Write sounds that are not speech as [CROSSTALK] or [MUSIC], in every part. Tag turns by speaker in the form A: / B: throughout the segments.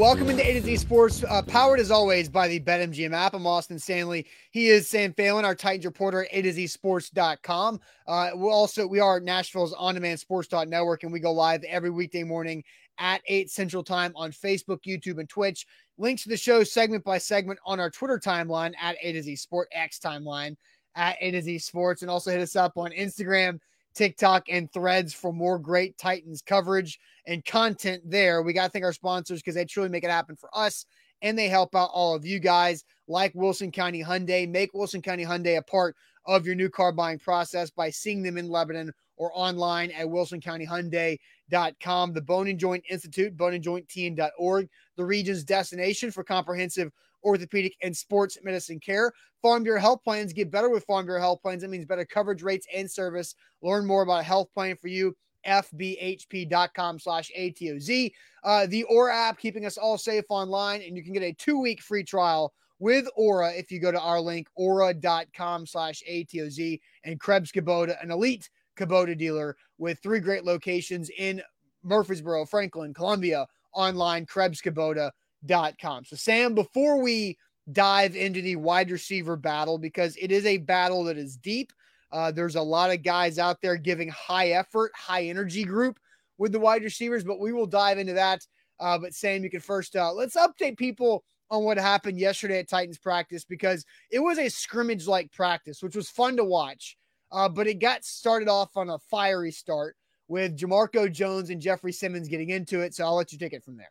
A: Welcome into A to Z Sports, uh, powered as always by the BetMGM app. I'm Austin Stanley. He is Sam Phelan, our Titans reporter at A to Z Sports.com. Uh, we also we are Nashville's on demand sports network, and we go live every weekday morning at 8 Central Time on Facebook, YouTube, and Twitch. Links to the show segment by segment on our Twitter timeline at A to Z Sport X timeline at A to Z Sports, and also hit us up on Instagram TikTok, and Threads for more great Titans coverage and content there. We got to thank our sponsors because they truly make it happen for us and they help out all of you guys like Wilson County Hyundai. Make Wilson County Hyundai a part of your new car buying process by seeing them in Lebanon or online at wilsoncountyhyundai.com. The Bone and Joint Institute, boneandjointtn.org, the region's destination for comprehensive orthopedic, and sports medicine care. Farm Bureau Health Plans get better with Farm Bureau Health Plans. That means better coverage rates and service. Learn more about a health plan for you fbhp.com slash atoz uh, the aura app keeping us all safe online and you can get a two-week free trial with aura if you go to our link aura.com slash atoz and krebs kubota an elite kubota dealer with three great locations in murfreesboro franklin columbia online krebs kubota com. So, Sam, before we dive into the wide receiver battle, because it is a battle that is deep, uh, there's a lot of guys out there giving high effort, high energy group with the wide receivers, but we will dive into that. Uh, but, Sam, you can first uh, let's update people on what happened yesterday at Titans practice because it was a scrimmage like practice, which was fun to watch. Uh, but it got started off on a fiery start with Jamarco Jones and Jeffrey Simmons getting into it. So I'll let you take it from there.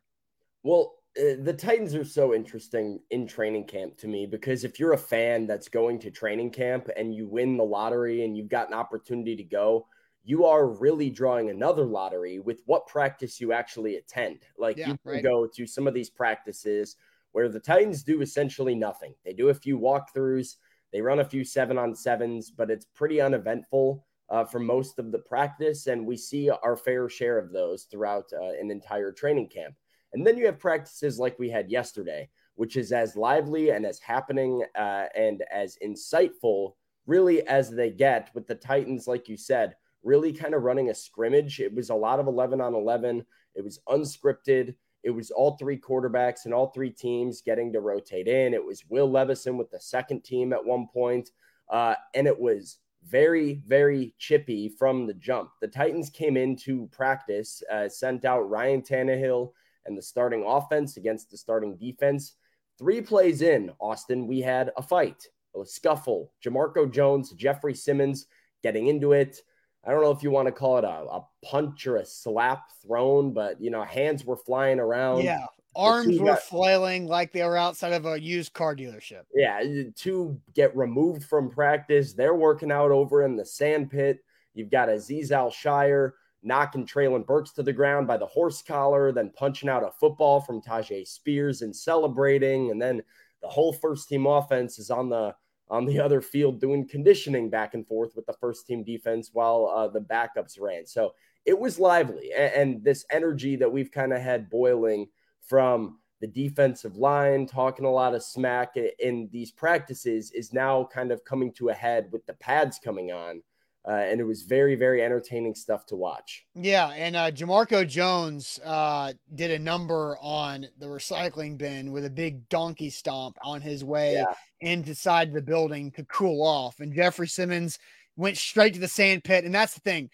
B: Well, uh, the Titans are so interesting in training camp to me because if you're a fan that's going to training camp and you win the lottery and you've got an opportunity to go, you are really drawing another lottery with what practice you actually attend. Like yeah, you can right. go to some of these practices where the Titans do essentially nothing. They do a few walkthroughs, they run a few seven on sevens, but it's pretty uneventful uh, for most of the practice. And we see our fair share of those throughout uh, an entire training camp. And then you have practices like we had yesterday, which is as lively and as happening uh, and as insightful, really, as they get with the Titans, like you said, really kind of running a scrimmage. It was a lot of 11 on 11, it was unscripted. It was all three quarterbacks and all three teams getting to rotate in. It was Will Levison with the second team at one point, uh, and it was very, very chippy from the jump. The Titans came into practice, uh, sent out Ryan Tannehill and the starting offense against the starting defense. Three plays in, Austin, we had a fight, a scuffle. Jamarco Jones, Jeffrey Simmons getting into it. I don't know if you want to call it a, a punch or a slap thrown, but you know, hands were flying around.
A: Yeah. Arms were got, flailing like they were outside of a used car dealership.
B: Yeah. Two get removed from practice. They're working out over in the sand pit. You've got Aziz Al-Shaair knocking Treylon Burks to the ground by the horse collar, then punching out a football from Tyjae Spears and celebrating, and then the whole first team offense is on the on the [LAUGHS] other field doing conditioning back and forth with the first team defense while uh, the backups ran. So it was lively, and, and this energy that we've kind of had boiling from the defensive line talking a lot of smack in these practices is now kind of coming to a head with the pads coming on uh, and it was very, very entertaining stuff to watch.
A: Yeah, and uh, Jamarco Jones uh, did a number on the recycling bin with a big donkey stomp on his way yeah. inside the building to cool off. And Jeffrey Simmons went straight to the sand pit. And that's the thing,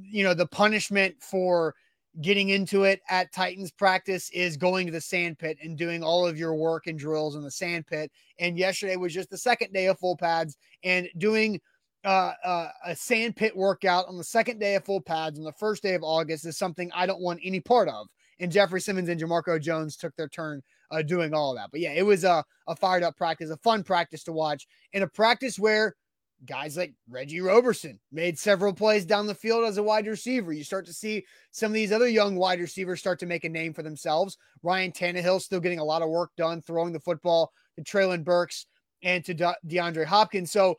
A: you know, the punishment for getting into it at Titans practice is going to the sand pit and doing all of your work and drills in the sand pit. And yesterday was just the second day of full pads and doing – uh, uh, a sand pit workout on the second day of full pads on the first day of August is something I don't want any part of. And Jeffrey Simmons and Jamarco Jones took their turn uh, doing all of that. But yeah, it was a, a fired up practice, a fun practice to watch, and a practice where guys like Reggie Roberson made several plays down the field as a wide receiver. You start to see some of these other young wide receivers start to make a name for themselves. Ryan Tannehill still getting a lot of work done throwing the football to Treylon Burks and to DeAndre Hopkins. So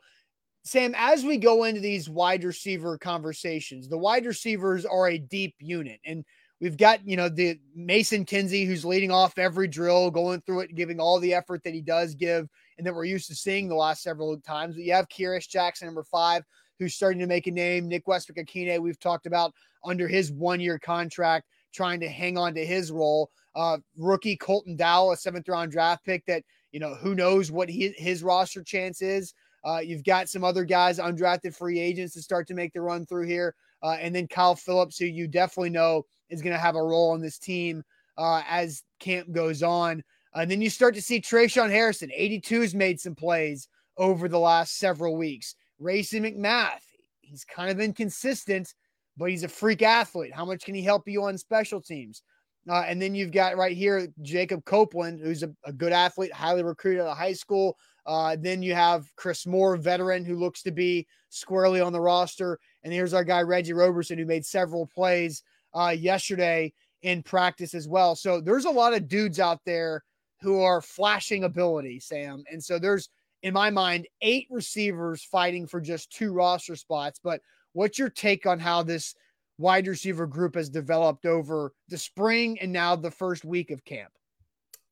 A: Sam, as we go into these wide receiver conversations, the wide receivers are a deep unit. And we've got, you know, the Mason Kinsey who's leading off every drill, going through it, giving all the effort that he does give and that we're used to seeing the last several times. But you have Kearis Jackson, number five, who's starting to make a name. Nick Westbrook-Ikhine, we've talked about under his one year contract, trying to hang on to his role. Uh, rookie Colton Dowell, a seventh round draft pick that, you know, who knows what he, his roster chance is. Uh, you've got some other guys, undrafted free agents, to start to make the run through here. Uh, and then Kyle Philips, who you definitely know is going to have a role on this team uh, as camp goes on. And then you start to see Tre'Shaun Harrison, 82's made some plays over the last several weeks. Racey McMath, he's kind of inconsistent, but he's a freak athlete. How much can he help you on special teams? Uh, and then you've got right here Jacob Copeland, who's a, a good athlete, highly recruited out of high school, uh, then you have Chris Moore, veteran, who looks to be squarely on the roster. And here's our guy, Reggie Roberson, who made several plays uh, yesterday in practice as well. So there's a lot of dudes out there who are flashing ability, Sam. And so there's, in my mind, eight receivers fighting for just two roster spots. But what's your take on how this wide receiver group has developed over the spring and now the first week of camp?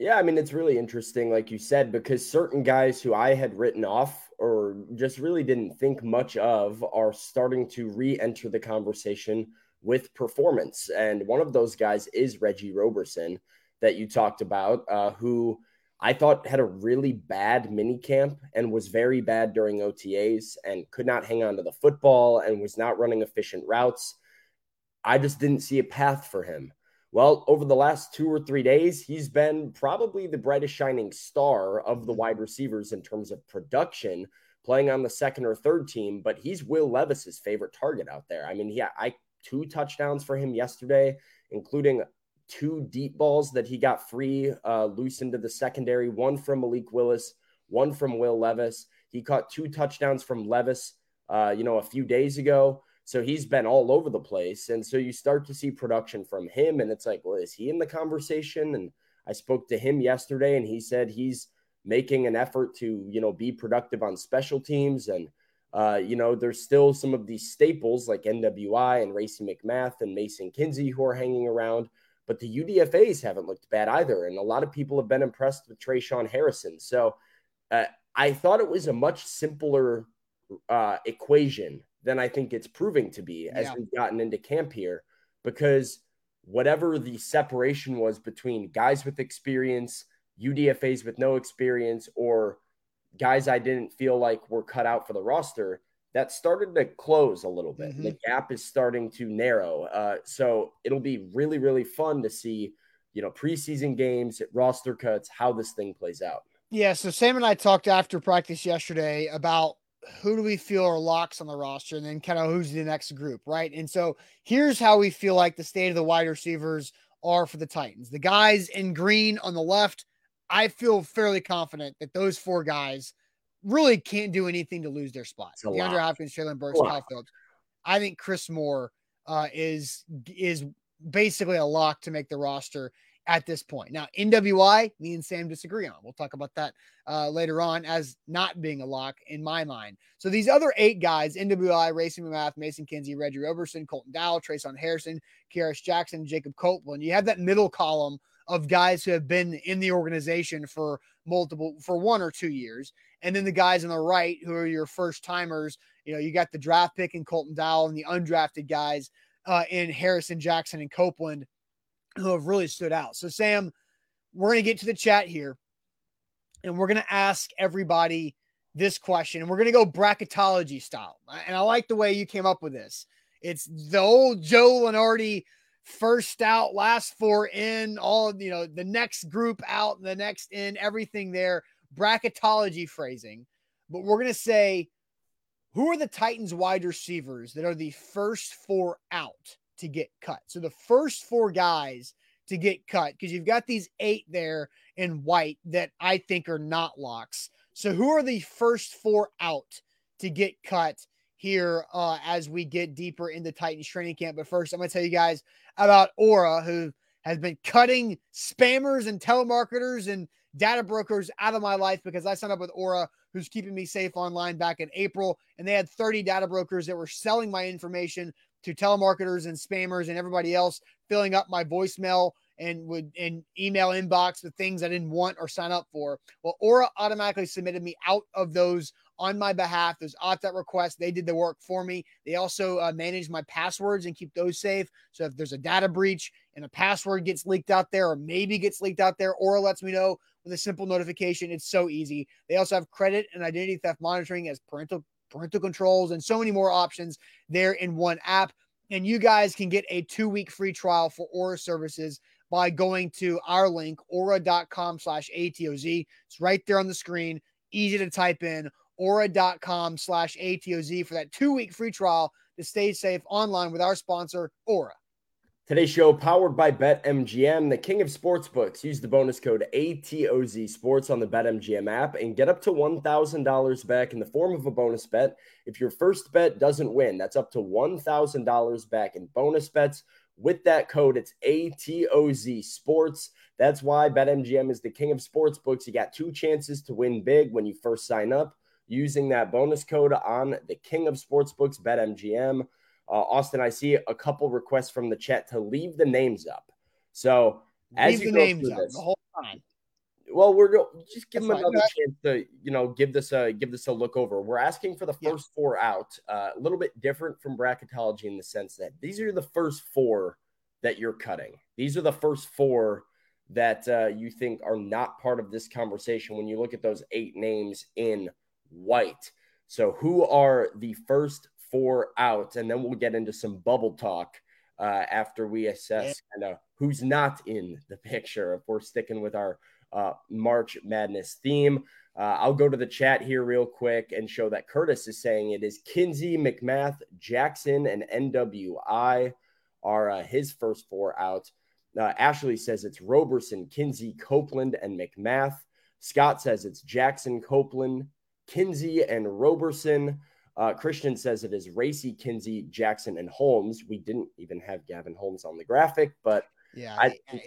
B: Yeah, I mean, it's really interesting, like you said, because certain guys who I had written off or just really didn't think much of are starting to re enter the conversation with performance. And one of those guys is Reggie Roberson that you talked about, uh, who I thought had a really bad mini camp and was very bad during OTAs and could not hang on to the football and was not running efficient routes. I just didn't see a path for him. Well, over the last two or three days, he's been probably the brightest shining star of the wide receivers in terms of production, playing on the second or third team. But he's Will Levis's favorite target out there. I mean, yeah, I two touchdowns for him yesterday, including two deep balls that he got free uh, loose into the secondary. One from Malik Willis, one from Will Levis. He caught two touchdowns from Levis, uh, you know, a few days ago. So he's been all over the place. And so you start to see production from him. And it's like, well, is he in the conversation? And I spoke to him yesterday and he said he's making an effort to, you know, be productive on special teams. And, uh, you know, there's still some of these staples like NWI and Racey McMath and Mason Kinsey who are hanging around. But the UDFAs haven't looked bad either. And a lot of people have been impressed with Tre'Shaun Harrison. So uh, I thought it was a much simpler uh, equation than I think it's proving to be as we've gotten into camp here because whatever the separation was between guys with experience, UDFAs with no experience, or guys I didn't feel like were cut out for the roster, that started to close a little bit. Mm-hmm. The gap is starting to narrow. Uh, so it'll be really, really fun to see, you know, preseason games, roster cuts, how this thing plays out.
A: Yeah. So Sam and I talked after practice yesterday about who do we feel are locks on the roster and then kind of who's the next group, right? And so here's how we feel like the state of the wide receivers are for the Titans. The guys in green on the left, I feel fairly confident that those four guys really can't do anything to lose their spot. DeAndre Hopkins, Jalen Burks, Kyle Philips. I think Chris Moore uh, is is basically a lock to make the roster at this point. Now, NWI, me and Sam disagree on. We'll talk about that uh, later on as not being a lock in my mind. So these other eight guys, NWI, Racey McMath, Mason Kinsey, Reggie Roberson, Colton Dowell, Tre'Shaun Harrison, Kearis Jackson, Jacob Copeland. You have that middle column of guys who have been in the organization for multiple for one or two years. And then the guys on the right who are your first timers. You know, you got the draft pick in Colton Dowell and the undrafted guys uh, in Harrison Jackson and Copeland who have really stood out. So, Sam, we're going to get to the chat here and we're going to ask everybody this question and we're going to go bracketology style. And I like the way you came up with this. It's the old Joe Lunardi first out, last four in, all you know, the next group out, the next in, everything there, bracketology phrasing. But we're going to say, who are the Titans wide receivers that are the first four out? to get cut. So the first four guys to get cut because you've got these eight there in white that I think are not locks. So who are the first four out to get cut here uh, as we get deeper into Titans training camp? But first, I'm going to tell you guys about Aura, who has been cutting spammers and telemarketers and data brokers out of my life because I signed up with Aura, who's keeping me safe online back in April. And they had 30 data brokers that were selling my information to telemarketers and spammers and everybody else filling up my voicemail and would and email inbox with things I didn't want or sign up for. Well, Aura automatically submitted me out of those on my behalf. Those opt-out requests, they did the work for me. They also uh, manage my passwords and keep those safe. So if there's a data breach and a password gets leaked out there, or maybe gets leaked out there, Aura lets me know with a simple notification. It's so easy. They also have credit and identity theft monitoring as parental parental controls, and so many more options there in one app. And you guys can get a two week free trial for Aura services by going to our link, aura.com slash ATOZ. It's right there on the screen, easy to type in, aura.com slash ATOZ for that two week free trial to stay safe online with our sponsor, Aura.
B: Today's show powered by BetMGM, the king of sportsbooks. Use the bonus code ATOZ Sports on the BetMGM app and get up to $1,000 back in the form of a bonus bet if your first bet doesn't win. That's up to $1,000 back in bonus bets. With that code, it's ATOZ Sports. That's why BetMGM is the king of sportsbooks. You got two chances to win big when you first sign up using that bonus code on the king of sportsbooks, BetMGM. Uh, Austin, I see a couple requests from the chat to leave the names up. So as leave you the names up this, the whole time. Well, we're just give That's them another chance to you know give this a give this a look over. We're asking for the first yeah. four out. Uh, a little bit different from bracketology in the sense that these are the first four that you're cutting. These are the first four that uh, you think are not part of this conversation when you look at those eight names in white. So, who are the first four out, and then we'll get into some bubble talk uh, after we assess kind of who's not in the picture if we're sticking with our uh, March Madness theme. Uh, I'll go to the chat here real quick and show that Curtis is saying it is Kinsey, McMath, Jackson, and NWI are uh, his first four out. Uh, Ashley says it's Roberson, Kinsey, Copeland, and McMath. Scott says it's Jackson, Copeland, Kinsey, and Roberson. Uh, Christian says it is Racey, Kinsey, Jackson, and Holmes. We didn't even have Gavin Holmes on the graphic, but yeah, I, I,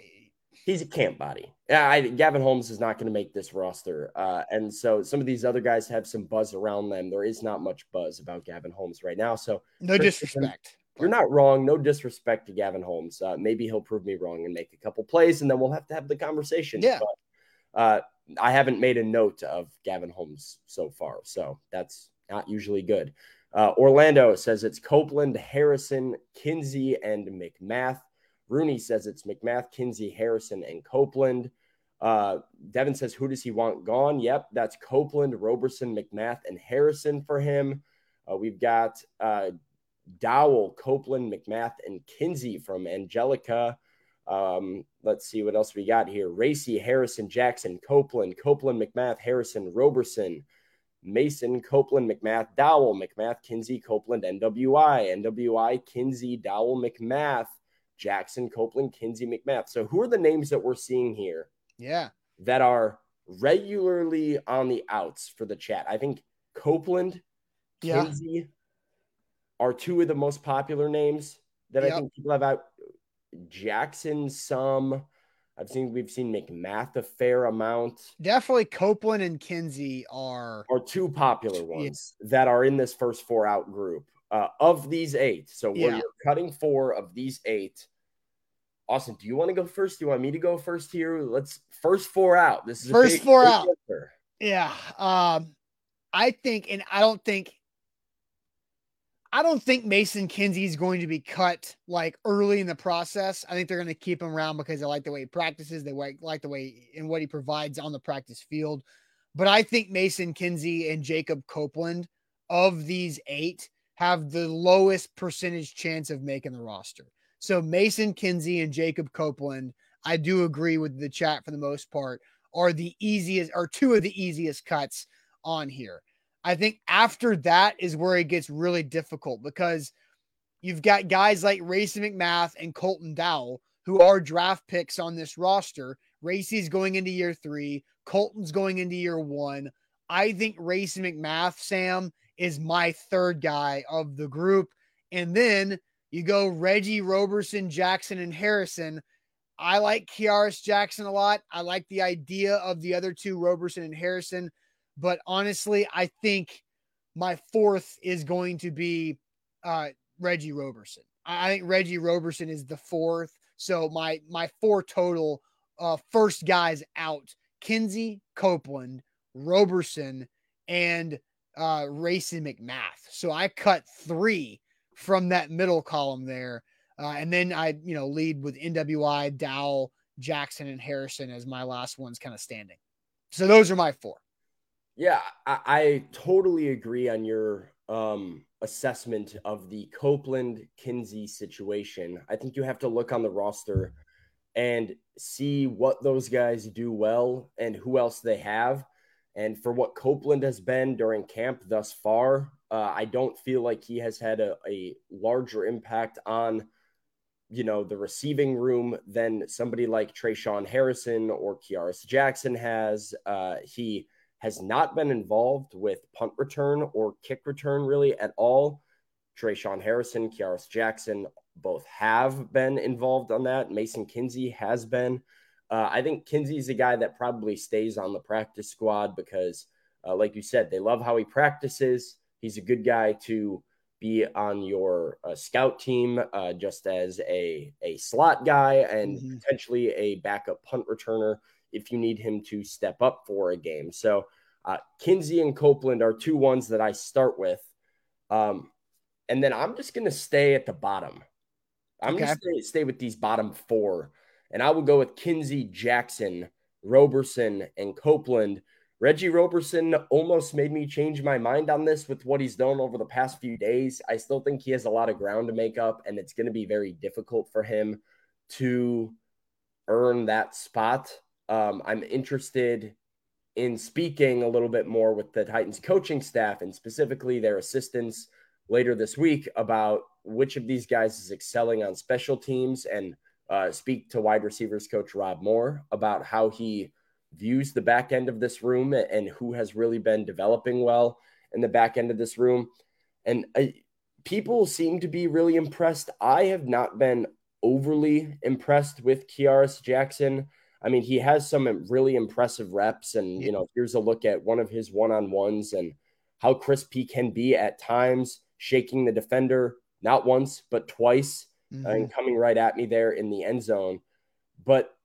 B: he's a camp body. Yeah, I, Gavin Holmes is not going to make this roster, uh, and so some of these other guys have some buzz around them. There is not much buzz about Gavin Holmes right now. So
A: no disrespect.
B: You're not wrong. No disrespect to Gavin Holmes. Uh, maybe he'll prove me wrong and make a couple plays, and then we'll have to have the conversation.
A: Yeah.
B: But, uh, I haven't made a note of Gavin Holmes so far, so that's not usually good. Uh, Orlando says it's Copeland, Harrison, Kinsey, and McMath. Rooney says it's McMath, Kinsey, Harrison, and Copeland. Uh, Devin says, who does he want gone? Yep, that's Copeland, Roberson, McMath, and Harrison for him. Uh, we've got uh, Dowell, Copeland, McMath, and Kinsey from Angelica. Um, let's see what else we got here. Racey, Harrison, Jackson, Copeland, Copeland, McMath, Harrison, Roberson, Mason, Copeland, McMath, Dowell, McMath, Kinsey, Copeland, NWI, NWI, Kinsey, Dowell, McMath, Jackson, Copeland, Kinsey, McMath. So who are the names that we're seeing here?
A: Yeah.
B: That are regularly on the outs for the chat. I think Copeland, yeah. Kinsey are two of the most popular names that yep. I think people have out. Jackson, some. I've seen we've seen McMath a fair amount.
A: Definitely Copeland and Kinsey are
B: are two popular ones yeah. that are in this first four out group uh, of these eight. So we're cutting four of these eight. Austin, do you want to go first? Do you want me to go first here? Let's first four out. This
A: is first big, four big out. Answer. Yeah, um, I think, and I don't think I don't think Mason Kinsey is going to be cut like early in the process. I think they're going to keep him around because they like the way he practices, they like the way and what he provides on the practice field. But I think Mason Kinsey and Jacob Copeland of these eight have the lowest percentage chance of making the roster. So Mason Kinsey and Jacob Copeland, I do agree with the chat for the most part, are the easiest, are two of the easiest cuts on here. I think after that is where it gets really difficult because you've got guys like Racey McMath and Colton Dowell who are draft picks on this roster. Racey's going into year three, Colton's going into year one. I think Racey McMath, Sam, is my third guy of the group. And then you go Reggie Roberson, Jackson, and Harrison. I like Kearis Jackson a lot. I like the idea of the other two, Roberson and Harrison. But honestly, I think my fourth is going to be uh, Reggie Roberson. I, think Reggie Roberson is the fourth. So my my four total uh, first guys out: Kinsey, Copeland, Roberson, and uh, Racey McMath. So I cut three from that middle column there, uh, and then I you know lead with NWI, Dowell, Jackson, and Harrison as my last ones kind of standing. So those are my four.
B: Yeah, I, I totally agree on your um, assessment of the Copeland Kinsey situation. I think you have to look on the roster and see what those guys do well and who else they have. And for what Copeland has been during camp thus far, uh, I don't feel like he has had a, a larger impact on, you know, the receiving room than somebody like Tre'Shaun Harrison or Kearis Jackson has. Uh, he has not been involved with punt return or kick return really at all. Tre'Shaun Harrison, Kearis Jackson both have been involved on that. Mason Kinsey has been. Uh, I think Kinsey's a guy that probably stays on the practice squad because, uh, like you said, they love how he practices. He's a good guy to be on your uh, scout team uh, just as a, a slot guy and mm-hmm. potentially a backup punt returner if you need him to step up for a game. So uh, Kinsey and Copeland are two ones that I start with. Um, and then I'm just going to stay at the bottom. I'm okay. going to stay, with these bottom four. And I will go with Kinsey, Jackson, Roberson, and Copeland. Reggie Roberson almost made me change my mind on this with what he's done over the past few days. I still think he has a lot of ground to make up, and it's going to be very difficult for him to earn that spot. Um, I'm interested in speaking a little bit more with the Titans coaching staff and specifically their assistants later this week about which of these guys is excelling on special teams and uh, speak to wide receivers coach Rob Moore about how he views the back end of this room and who has really been developing well in the back end of this room. And I, people seem to be really impressed. I have not been overly impressed with Kearis Jackson. I mean, he has some really impressive reps. And, you know, here's a look at one of his one on ones and how crisp he can be at times, shaking the defender not once, but twice mm-hmm. and coming right at me there in the end zone. But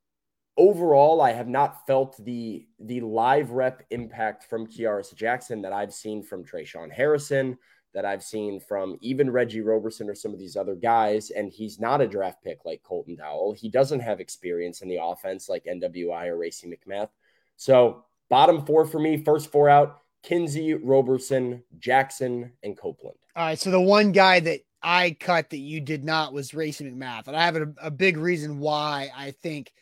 B: overall, I have not felt the the live rep impact from Kearis Jackson that I've seen from Tre'Shaun Harrison, that I've seen from even Reggie Roberson or some of these other guys. And he's not a draft pick like Colton Dowell. He doesn't have experience in the offense like NWI or Racey McMath. So, bottom four for me, first four out Kinsey, Roberson, Jackson, and Copeland.
A: All right. So, the one guy that I cut that you did not was Racey McMath. And I have a, a big reason why I think.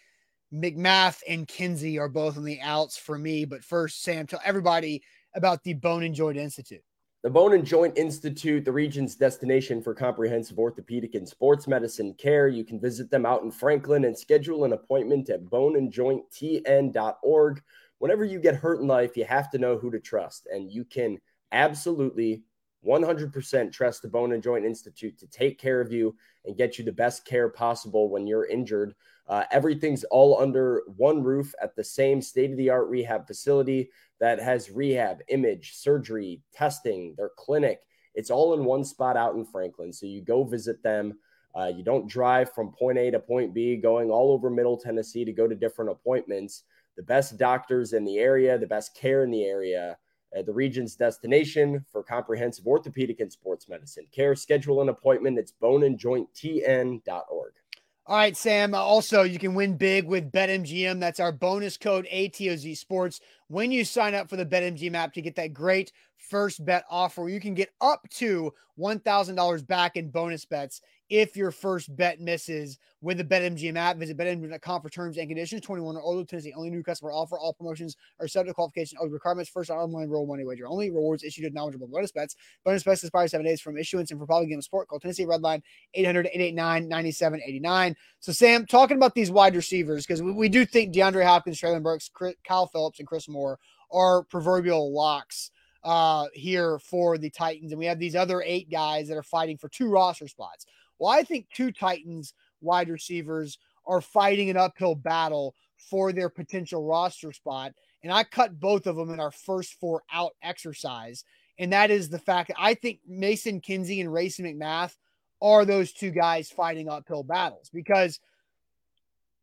A: McMath and Kinsey are both on the outs for me. But first, Sam, tell everybody about the Bone and Joint Institute.
B: The Bone and Joint Institute, the region's destination for comprehensive orthopedic and sports medicine care. You can visit them out in Franklin and schedule an appointment at boneandjointtn.org. Whenever you get hurt in life, you have to know who to trust, and you can absolutely 100% trust the Bone and Joint Institute to take care of you and get you the best care possible when you're injured uh, everything's all under one roof at the same state of the art rehab facility that has rehab, image, surgery, testing, their clinic. It's all in one spot out in Franklin. So you go visit them. Uh, you don't drive from point A to point B, going all over Middle Tennessee to go to different appointments. The best doctors in the area, the best care in the area, uh, the region's destination for comprehensive orthopedic and sports medicine care. Schedule an appointment. It's boneandjointtn.org.
A: All right, Sam. Uh, also, you can win big with BetMGM. That's our bonus code ATOZ Sports when you sign up for the BetMGM app to get that great first bet offer. You can get up to $1,000 back in bonus bets if your first bet misses with the BetMGM app. Visit BetMGM.com for terms and conditions. 21 or older, Tennessee only new customer offer. All promotions are subject to qualification of requirements. First online roll money wager only. Rewards issued with knowledgeable bonus bets. Bonus bets expire seven days from issuance and for probably game sport. Call Tennessee Redline 800 889 9789. So, Sam, talking about these wide receivers, because we, we, do think DeAndre Hopkins, Treylon Burks, Chris, Kyle Philips, and Chris Moore for are proverbial locks uh, here for the Titans. And we have these other eight guys that are fighting for two roster spots. Well, I think two Titans wide receivers are fighting an uphill battle for their potential roster spot. And I cut both of them in our first four out exercise. And that is the fact that I think Mason Kinsey and Racey McMath are those two guys fighting uphill battles because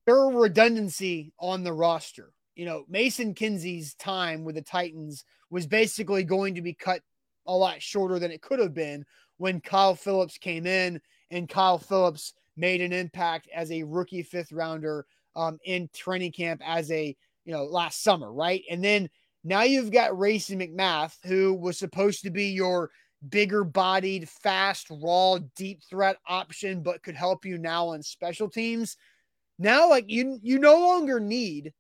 A: there are redundancy on the roster you know, Mason Kinsey's time with the Titans was basically going to be cut a lot shorter than it could have been when Kyle Philips came in and Kyle Philips made an impact as a rookie fifth rounder um, in training camp as a, you know, last summer, right? And then now you've got Racey McMath, who was supposed to be your bigger bodied, fast, raw, deep threat option, but could help you now on special teams. Now, like you, you no longer need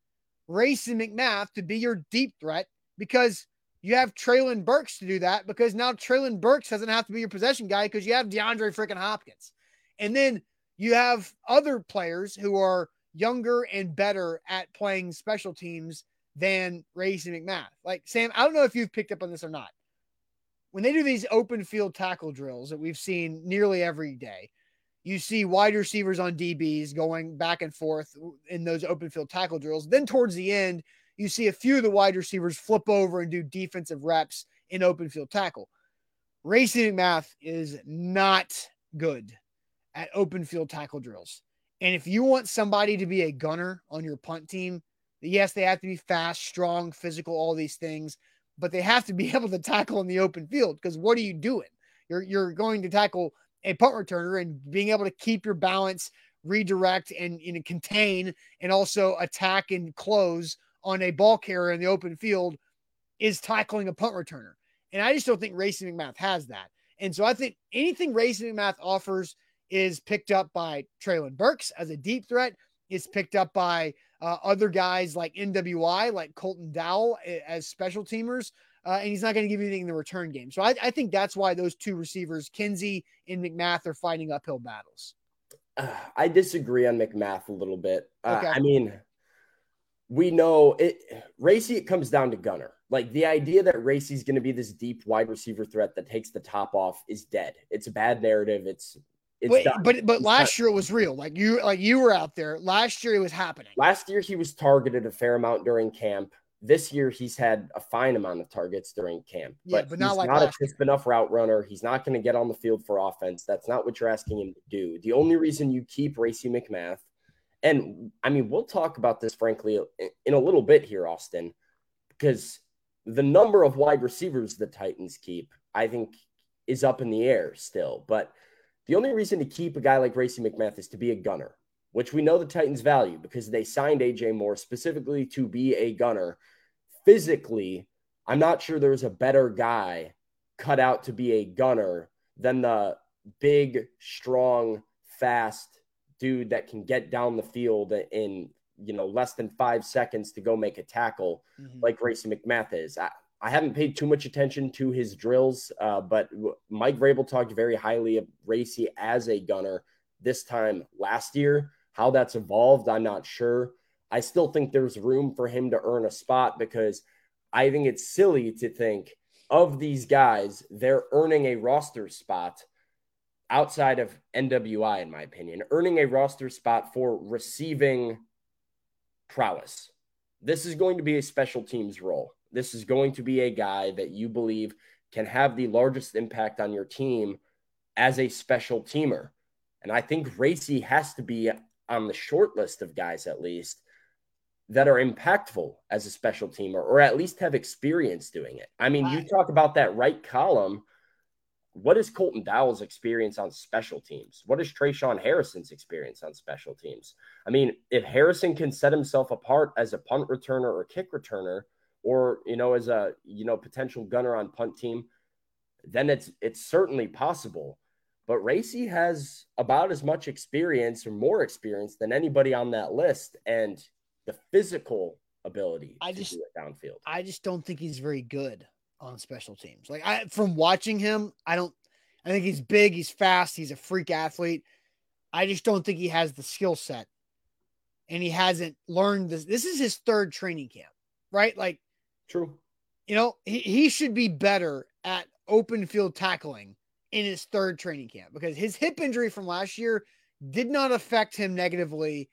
A: Racey McMath to be your deep threat because you have Treylon Burks to do that because now Treylon Burks doesn't have to be your possession guy because you have DeAndre freaking Hopkins. And then you have other players who are younger and better at playing special teams than Racey McMath. Like Sam, I don't know if you've picked up on this or not. When they do these open field tackle drills that we've seen nearly every day, you see wide receivers on DBs going back and forth in those open field tackle drills. Then towards the end, you see a few of the wide receivers flip over and do defensive reps in open field tackle. Racey McMath is not good at open field tackle drills. And if you want somebody to be a gunner on your punt team, yes, they have to be fast, strong, physical, all these things, but they have to be [LAUGHS] able to tackle in the open field because what are you doing? You're, you're going to tackle a punt returner and being able to keep your balance, redirect, and you know, contain, and also attack and close on a ball carrier in the open field is tackling a punt returner. And I just don't think Racey McMath has that. And so I think anything Racey McMath offers is picked up by Treylon Burks as a deep threat. Is picked up by uh, other guys like NWI, like Colton Dowell as special teamers uh, and he's not going to give you anything in the return game. So I, I, think that's why those two receivers, Kinsey and McMath, are fighting uphill battles.
B: Uh, I disagree on McMath a little bit. Uh, okay. I mean, we know it. Racey, it comes down to Gunner. Like the idea that Racey's going to be this deep wide receiver threat that takes the top off is dead. It's a bad narrative. It's
A: Wait, but but last year it was real. Like you like you were out there last year. It was happening.
B: Last year he was targeted a fair amount during camp. This year, he's had a fine amount of targets during camp, yeah, but, but not he's like not a crisp enough route runner. He's not going to get on the field for offense. That's not what you're asking him to do. The only reason you keep Racey McMath, and I mean, we'll talk about this, frankly, in a little bit here, Austin, because the number of wide receivers the Titans keep, I think, is up in the air still. But the only reason to keep a guy like Racey McMath is to be a gunner which we know the Titans value because they signed AJ Moore specifically to be a gunner. Physically, I'm not sure there's a better guy cut out to be a gunner than the big, strong, fast dude that can get down the field in you know less than five seconds to go make a tackle, mm-hmm. like Racey McMath is. I, I haven't paid too much attention to his drills, uh, but Mike Vrabel talked very highly of Racey as a gunner this time last year. How that's evolved, I'm not sure. I still think there's room for him to earn a spot because I think it's silly to think of these guys, they're earning a roster spot outside of NWI, in my opinion, earning a roster spot for receiving prowess. This is going to be a special teams role. This is going to be a guy that you believe can have the largest impact on your team as a special teamer. And I think Racey has to be on the short list of guys, at least, that are impactful as a special teamer or at least have experience doing it. I mean, you talk about that right column. What is Colton Dowell's experience on special teams? What is Tre'Shaun Harrison's experience on special teams? I mean, if Harrison can set himself apart as a punt returner or kick returner, or you know, as a you know potential gunner on punt team, then it's it's certainly possible. But Racey has about as much experience or more experience than anybody on that list, and the physical ability I just, downfield.
A: I just don't think he's very good on special teams. Like I from watching him, I don't I think he's big, he's fast, he's a freak athlete. I just don't think he has the skill set. And he hasn't learned this. This is his third training camp, right? Like
B: true.
A: You know, he, he should be better at open field tackling in his third training camp because his hip injury from last year did not affect him negatively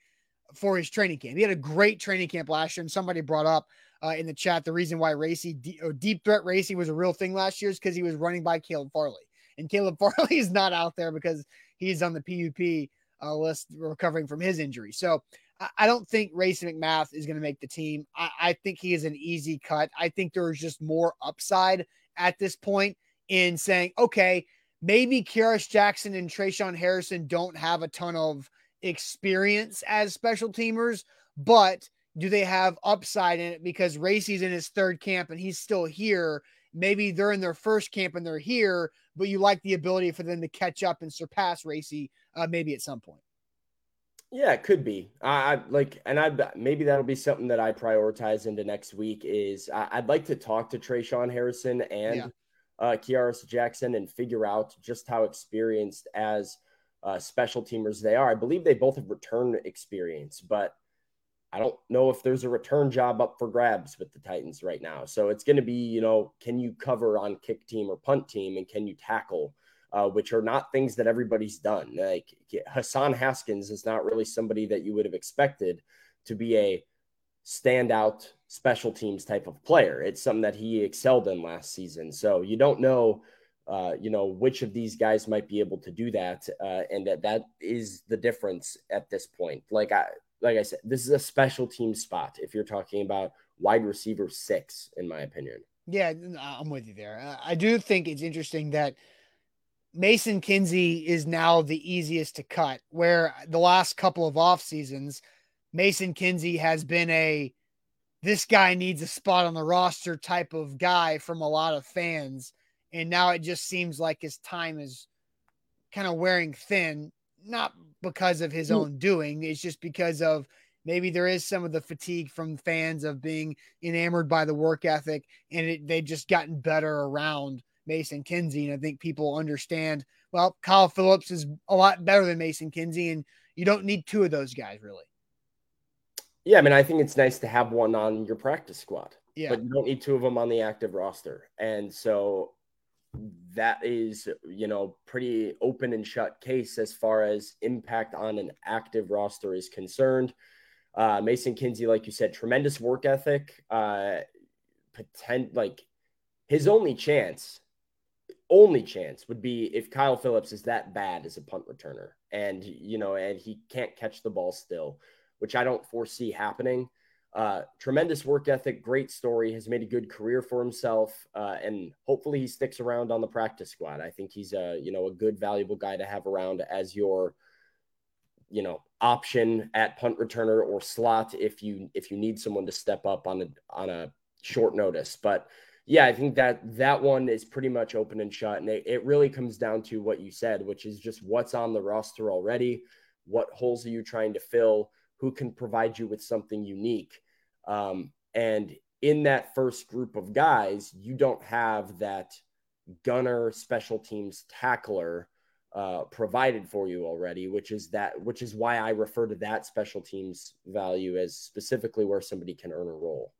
A: for his training camp. He had a great training camp last year, and somebody brought up uh, in the chat the reason why Racey or deep threat Racey was a real thing last year is because he was running by Caleb Farley, and Caleb [LAUGHS] Farley is not out there because he's on the PUP uh, list recovering from his injury. So I, I don't think Racey McMath is going to make the team. I-, I think he is an easy cut. I think there is just more upside at this point in saying, okay, maybe Kearis Jackson and Tre'Shaun Harrison don't have a ton of experience as special teamers, but do they have upside in it because Racey's in his third camp and he's still here? Maybe they're in their first camp and they're here, but you like the ability for them to catch up and surpass Racey uh, maybe at some point.
B: Yeah, it could be. I, I like, and I maybe that'll be something that I prioritize into next week. Is I, would like to talk to Tre'Shaun Harrison and yeah uh, Kearis Jackson and figure out just how experienced as uh, special teamers they are. I believe they both have return experience, but I don't know if there's a return job up for grabs with the Titans right now. So it's going to be, you know, can you cover on kick team or punt team and can you tackle, uh, which are not things that everybody's done. Like Hassan Haskins is not really somebody that you would have expected to be a standout special teams type of player. It's something that he excelled in last season. So you don't know, uh, you know, which of these guys might be able to do that, uh, and that that is the difference at this point. Like I, like I said, this is a special team spot if you're talking about wide receiver six, in my opinion.
A: Yeah, I'm with you there. Uh, I do think it's interesting that. Mason Kinsey is now the easiest to cut, where the last couple of off seasons, Mason Kinsey has been a this guy needs a spot on the roster type of guy from a lot of fans. And now it just seems like his time is kind of wearing thin, not because of his mm. own doing, it's just because of maybe there is some of the fatigue from fans of being enamored by the work ethic and it, they've just gotten better around Mason Kinsey. And I think people understand, well, Kyle Philips is a lot better than Mason Kinsey, and you don't need two of those guys really.
B: Yeah, I mean, I think it's nice to have one on your practice squad. Yeah. But you don't need two of them on the active roster. And so that is, you know, pretty open and shut case as far as impact on an active roster is concerned. Uh, Mason Kinsey, like you said, tremendous work ethic. Uh, like his only chance, only chance would be if Kyle Philips is that bad as a punt returner, and you know, and he can't catch the ball still which I don't foresee happening. Uh, tremendous work ethic, great story, has made a good career for himself, uh, and hopefully he sticks around on the practice squad. I think he's a you know a good, valuable guy to have around as your you know option at punt returner or slot if you if you need someone to step up on a on a short notice. But yeah, I think that that one is pretty much open and shut, and it, it really comes down to what you said, which is just what's on the roster already, what holes are you trying to fill who can provide you with something unique. Um, and in that first group of guys, you don't have that gunner special teams tackler uh, provided for you already, which is that which is why I refer to that special teams value as specifically where somebody can earn a role.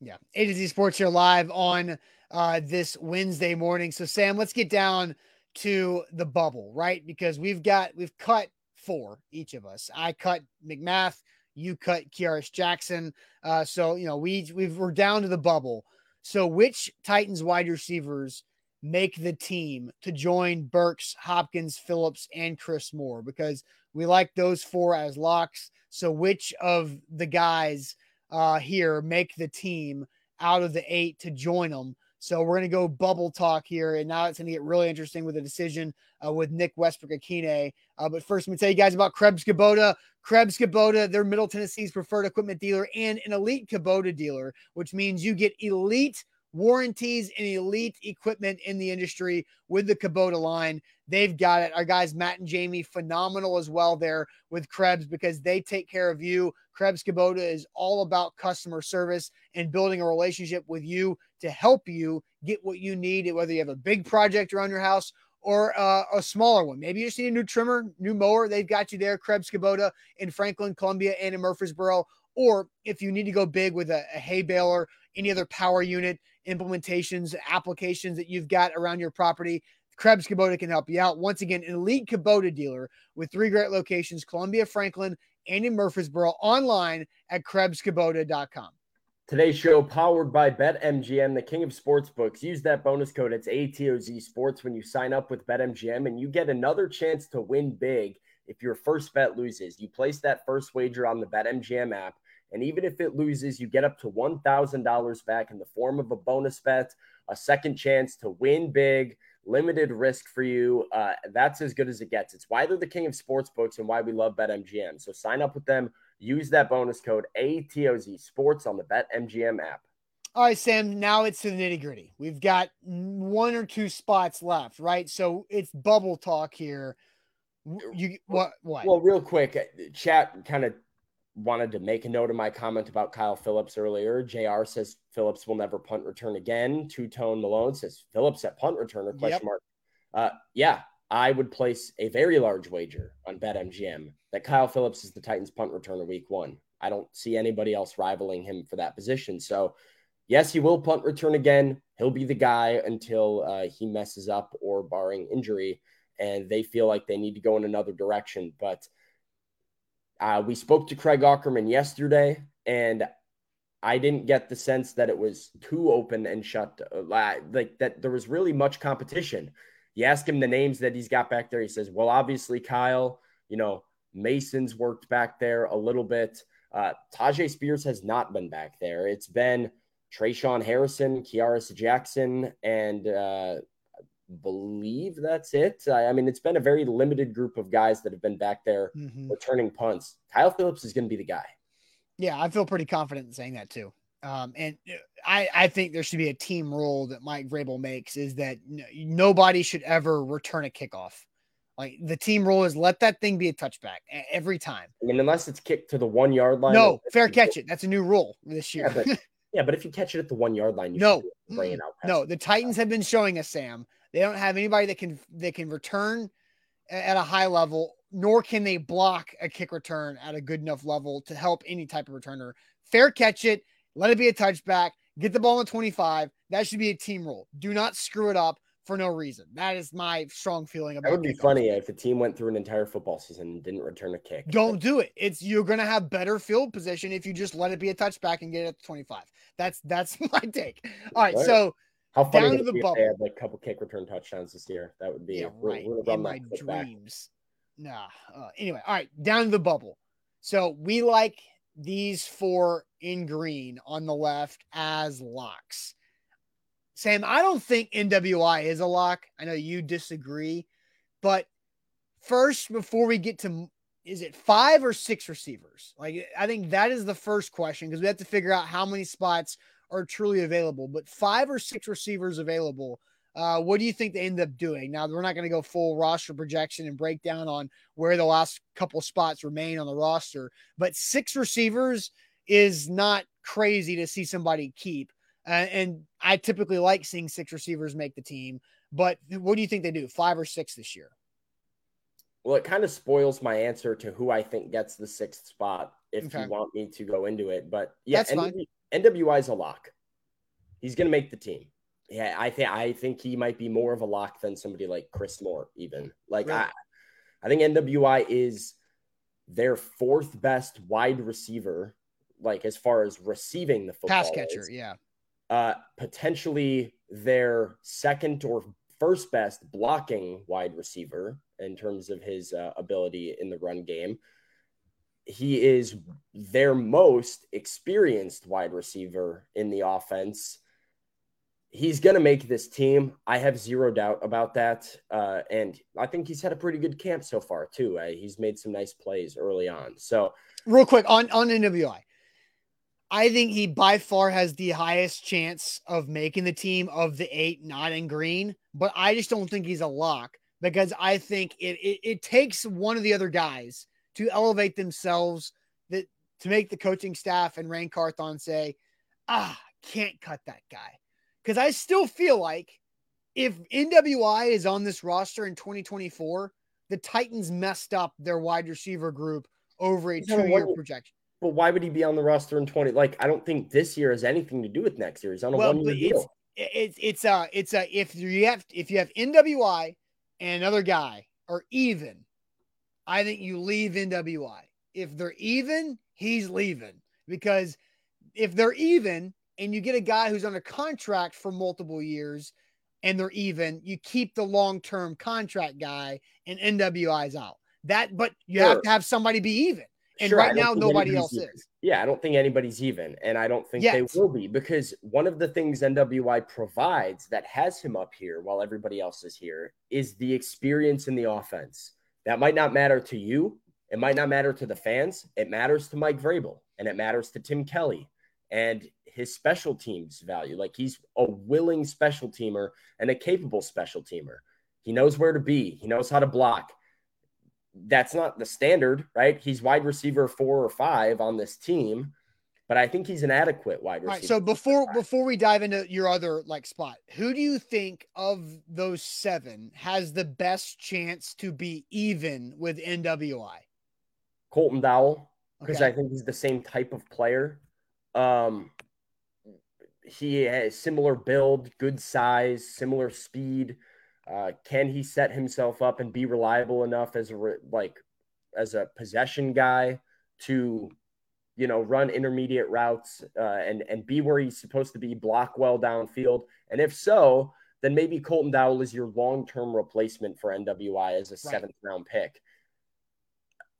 A: Yeah, Z Sports here live on uh, this Wednesday morning. So Sam, let's get down to the bubble, right? Because we've got we've cut four each of us. I cut McMath, you cut Kearis Jackson. Uh, so you know we we are down to the bubble. So which Titans wide receivers make the team to join Burks, Hopkins, Phillips, and Chris Moore? Because we like those four as locks. So which of the guys uh, here make the team out of the eight to join them? So we're going to go bubble talk here, and now it's going to get really interesting with a decision uh, with Nick Westbrook-Ikhine. Uh, but first, let me tell you guys about Krebs Kubota. Krebs Kubota, they're Middle Tennessee's preferred equipment dealer and an elite Kubota dealer, which means you get elite warranties and elite equipment in the industry with the Kubota line. They've got it. Our guys, Matt and Jamie, phenomenal as well there with Krebs because they take care of you. Krebs Kubota is all about customer service and building a relationship with you to help you get what you need, whether you have a big project around your house or uh, a smaller one. Maybe you just need a new trimmer, new mower. They've got you there. Krebs Kubota in Franklin, Columbia, and in Murfreesboro. Or if you need to go big with a, a hay baler, any other power unit implementations, applications that you've got around your property, Krebs Kubota can help you out. Once again, an elite Kubota dealer with three great locations Columbia, Franklin, and in Murfreesboro, online at KrebsKubota.com.
B: Today's show powered by BetMGM, the king of sportsbooks. Use that bonus code. It's ATOZ Sports when you sign up with BetMGM, and you get another chance to win big if your first bet loses. You place that first wager on the BetMGM app. And even if it loses, you get up to $1,000 back in the form of a bonus bet, a second chance to win big, limited risk for you. Uh, that's as good as it gets. It's why they're the king of sports books and why we love BetMGM. So sign up with them. Use that bonus code ATOZ Sports on the BetMGM app.
A: All right, Sam, now it's to the nitty gritty. We've got one or two spots left, right? So it's bubble talk here. You what? What?
B: Well, real quick, uh, chat kind of wanted to make a note of my comment about Kyle Phillips earlier. JR says Phillips will never punt return again. Two tone Malone says Phillips at punt returner question yep. mark. Uh, yeah, I would place a very large wager on BetMGM that Kyle Phillips is the Titans punt returner week one. I don't see anybody else rivaling him for that position. So, yes, he will punt return again. He'll be the guy until uh, he messes up or barring injury, and they feel like they need to go in another direction. But uh, we spoke to Craig Aukerman yesterday, and I didn't get the sense that it was too open and shut. Uh, like that, there was really much competition. You ask him the names that he's got back there. He says, "Well, obviously Kyle. You know, Mason's worked back there a little bit. Uh, Tyjae Spears has not been back there. It's been Tre'Shaun Harrison, Kearis Jackson, and uh, believe that's it. I, I, mean, it's been a very limited group of guys that have been back there mm-hmm. returning punts. Kyle Phillips is going to be the guy.
A: Yeah, I feel pretty confident in saying that too. Um, and uh, I, I think there should be a team rule that Mike Vrabel makes is that n- nobody should ever return a kickoff. Like the team rule is let that thing be a touchback every time.
B: I mean, unless it's kicked to the one yard line.
A: No, fair [LAUGHS] catch it. That's a new rule this year.
B: Yeah, but, [LAUGHS] yeah, but if you catch it at the one yard line,
A: no, bring out. No, the Titans have been showing us, Sam, they don't have anybody that can that can return at a high level, nor can they block a kick return at a good enough level to help any type of returner. Fair catch it, let it be a touchback, get the ball in 25. That should be a team rule. Do not screw it up for no reason. That is my strong feeling about. That
B: would be funny if the team went through an entire football season and didn't return a kick.
A: Don't do it. It's you're gonna have better field position if you just let it be a touchback and get it at the 25. That's that's [LAUGHS] my take. All right, All right. so
B: how funny down to the bubble. They had like a couple kick return touchdowns this year. That would be yeah,
A: right. We're, we're in my dreams. Back. Nah. Uh, anyway, all right, down to the bubble. So we like these four in green on the left as locks. Sam, I don't think NWI is a lock. I know you disagree, but first, before we get to is it five or six receivers? Like, I think that is the first question because we have to figure out how many spots are truly available, but five or six receivers available. Uh, what do you think they end up doing? Now, we're not going to go full roster projection and breakdown on where the last couple spots remain on the roster, but six receivers is not crazy to see somebody keep. Uh, and I typically like seeing six receivers make the team, but what do you think they do? Five or six this year?
B: Well, it kind of spoils my answer to who I think gets the sixth spot if okay. you want me to go into it. But yeah, That's fine. NWI is a lock. He's going to make the team. Yeah, I think I think he might be more of a lock than somebody like Chris Moore. Even like right. I, I think NWI is their fourth best wide receiver, like as far as receiving the football.
A: Pass catcher, is. yeah.
B: Uh, potentially their second or first best blocking wide receiver in terms of his uh, ability in the run game he is their most experienced wide receiver in the offense. He's going to make this team. I have zero doubt about that. Uh, and I think he's had a pretty good camp so far, too. Uh, he's made some nice plays early on. So,
A: real quick on, on NWI, I think he by far has the highest chance of making the team of the eight, not in green, but I just don't think he's a lock because I think it, it, it takes one of the other guys to elevate themselves that to make the coaching staff and Ran Carthon say, ah, can't cut that guy. Because I still feel like if NWI is on this roster in 2024, the Titans messed up their wide receiver group over a two year projection.
B: But why would he be on the roster in 20? Like, I don't think this year has anything to do with next year. He's on a well, one year
A: deal. It's, it's, a it's, a uh, uh, if you have, if you have NWI and another guy or even I think you leave NWI. If they're even, he's leaving because if they're even and you get a guy who's on a contract for multiple years and they're even, you keep the long term contract guy and NWI's out. That, but you sure. have to have somebody be even. And sure, right now, nobody else even. is.
B: Yeah, I don't think anybody's even. And I don't think Yet. they will be because one of the things NWI provides that has him up here while everybody else is here is the experience in the offense. That might not matter to you. It might not matter to the fans. It matters to Mike Vrabel and it matters to Tim Kelly and his special teams value. Like he's a willing special teamer and a capable special teamer. He knows where to be, he knows how to block. That's not the standard, right? He's wide receiver four or five on this team but I think he's an adequate wide receiver. Right,
A: so before before we dive into your other like spot, who do you think of those seven has the best chance to be even with NWI?
B: Colton Dowell, because okay. I think he's the same type of player. Um, he has similar build, good size, similar speed. Uh, can he set himself up and be reliable enough as a re- like as a possession guy to you know, run intermediate routes uh, and and be where he's supposed to be, block well downfield. And if so, then maybe Colton Dowell is your long term replacement for NWI as a seventh round pick.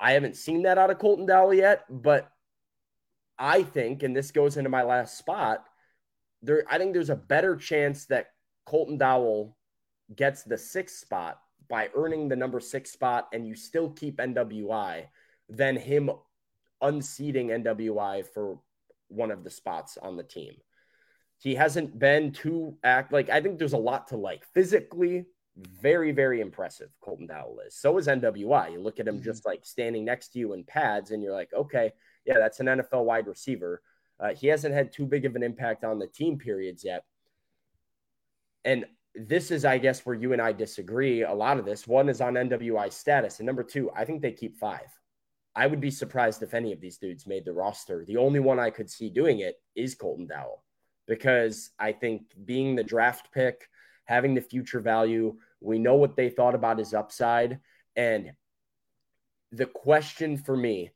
B: I haven't seen that out of Colton Dowell yet, but I think, and this goes into my last spot, there I think there's a better chance that Colton Dowell gets the sixth spot by earning the number six spot and you still keep NWI than him unseating NWI for one of the spots on the team. He hasn't been too act like I think there's a lot to like physically. Very, very impressive. Colton Dowell is. So is NWI. You look at him mm-hmm. just like standing next to you in pads, and you're like, okay, yeah, that's an NFL wide receiver. Uh, he hasn't had too big of an impact on the team periods yet. And this is, I guess, where you and I disagree a lot of this. One is on NWI status. And number two, I think they keep five. I would be surprised if any of these dudes made the roster. The only one I could see doing it is Colton Dowell because I think being the draft pick, having the future value, we know what they thought about his upside. And the question for me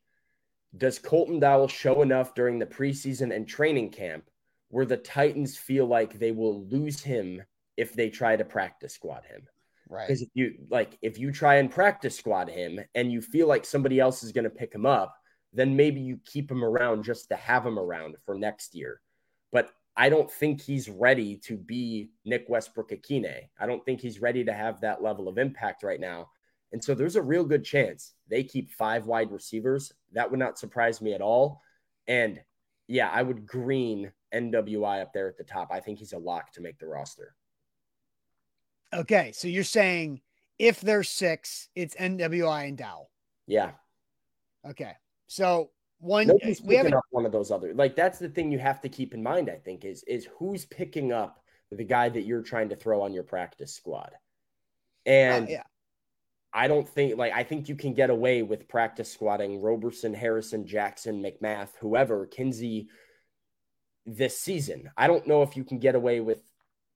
B: does Colton Dowell show enough during the preseason and training camp where the Titans feel like they will lose him if they try to practice squad him? Right. Because if you like if you try and practice squad him and you feel like somebody else is going to pick him up, then maybe you keep him around just to have him around for next year. But I don't think he's ready to be Nick Westbrook-Ikhine. I don't think he's ready to have that level of impact right now. And so there's a real good chance they keep five wide receivers. That would not surprise me at all. And yeah, I would green NWI up there at the top. I think he's a lock to make the roster.
A: Okay, so you're saying if there's six, it's NWI and Dow.
B: Yeah.
A: Okay. So one Nobody's we
B: haven't one of those other like that's the thing you have to keep in mind, I think, is is who's picking up the guy that you're trying to throw on your practice squad. And uh, yeah. I don't think like I think you can get away with practice squatting Roberson, Harrison, Jackson, McMath, whoever, Kinsey this season. I don't know if you can get away with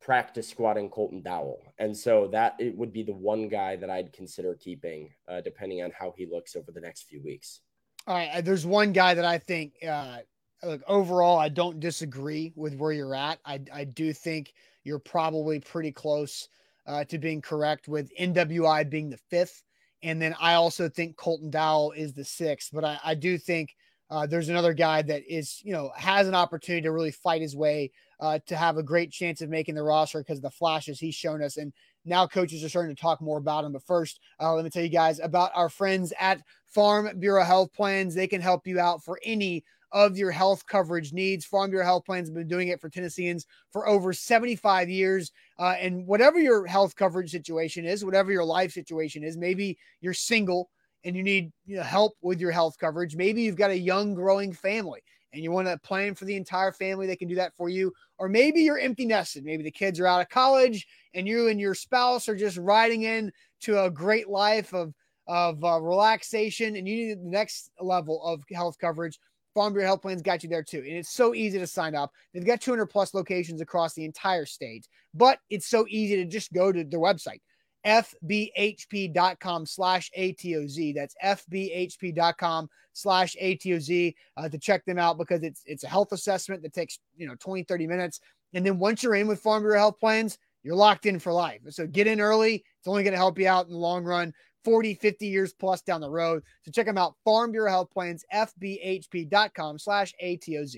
B: practice squatting Colton Dowell. And so that it would be the one guy that I'd consider keeping, uh, depending on how he looks over the next few weeks.
A: All right. There's one guy that I think, uh, look, overall, I don't disagree with where you're at. I, I do think you're probably pretty close uh, to being correct with NWI being the fifth. And then I also think Colton Dowell is the sixth, but I, I do think – uh, there's another guy that is, you know, has an opportunity to really fight his way uh, to have a great chance of making the roster because of the flashes he's shown us. And now coaches are starting to talk more about him. But first, uh, let me tell you guys about our friends at Farm Bureau Health Plans. They can help you out for any of your health coverage needs. Farm Bureau Health Plans have been doing it for Tennesseans for over 75 years. Uh, and whatever your health coverage situation is, whatever your life situation is, maybe you're single and you need you know, help with your health coverage. Maybe you've got a young, growing family and you want to plan for the entire family They can do that for you. Or maybe you're empty nested. Maybe the kids are out of college and you and your spouse are just riding in to a great life of, of uh, relaxation and you need the next level of health coverage. Farm Bureau Health Plans got you there too. And it's so easy to sign up. They've got 200 plus locations across the entire state, but it's so easy to just go to their website, fbhp.com slash atoz that's fbhp.com slash atoz uh, to check them out because it's it's a health assessment that takes you know 20 30 minutes and then once you're in with farm bureau health plans you're locked in for life so get in early it's only going to help you out in the long run 40 50 years plus down the road so check them out farm bureau health plans fbhp.com slash atoz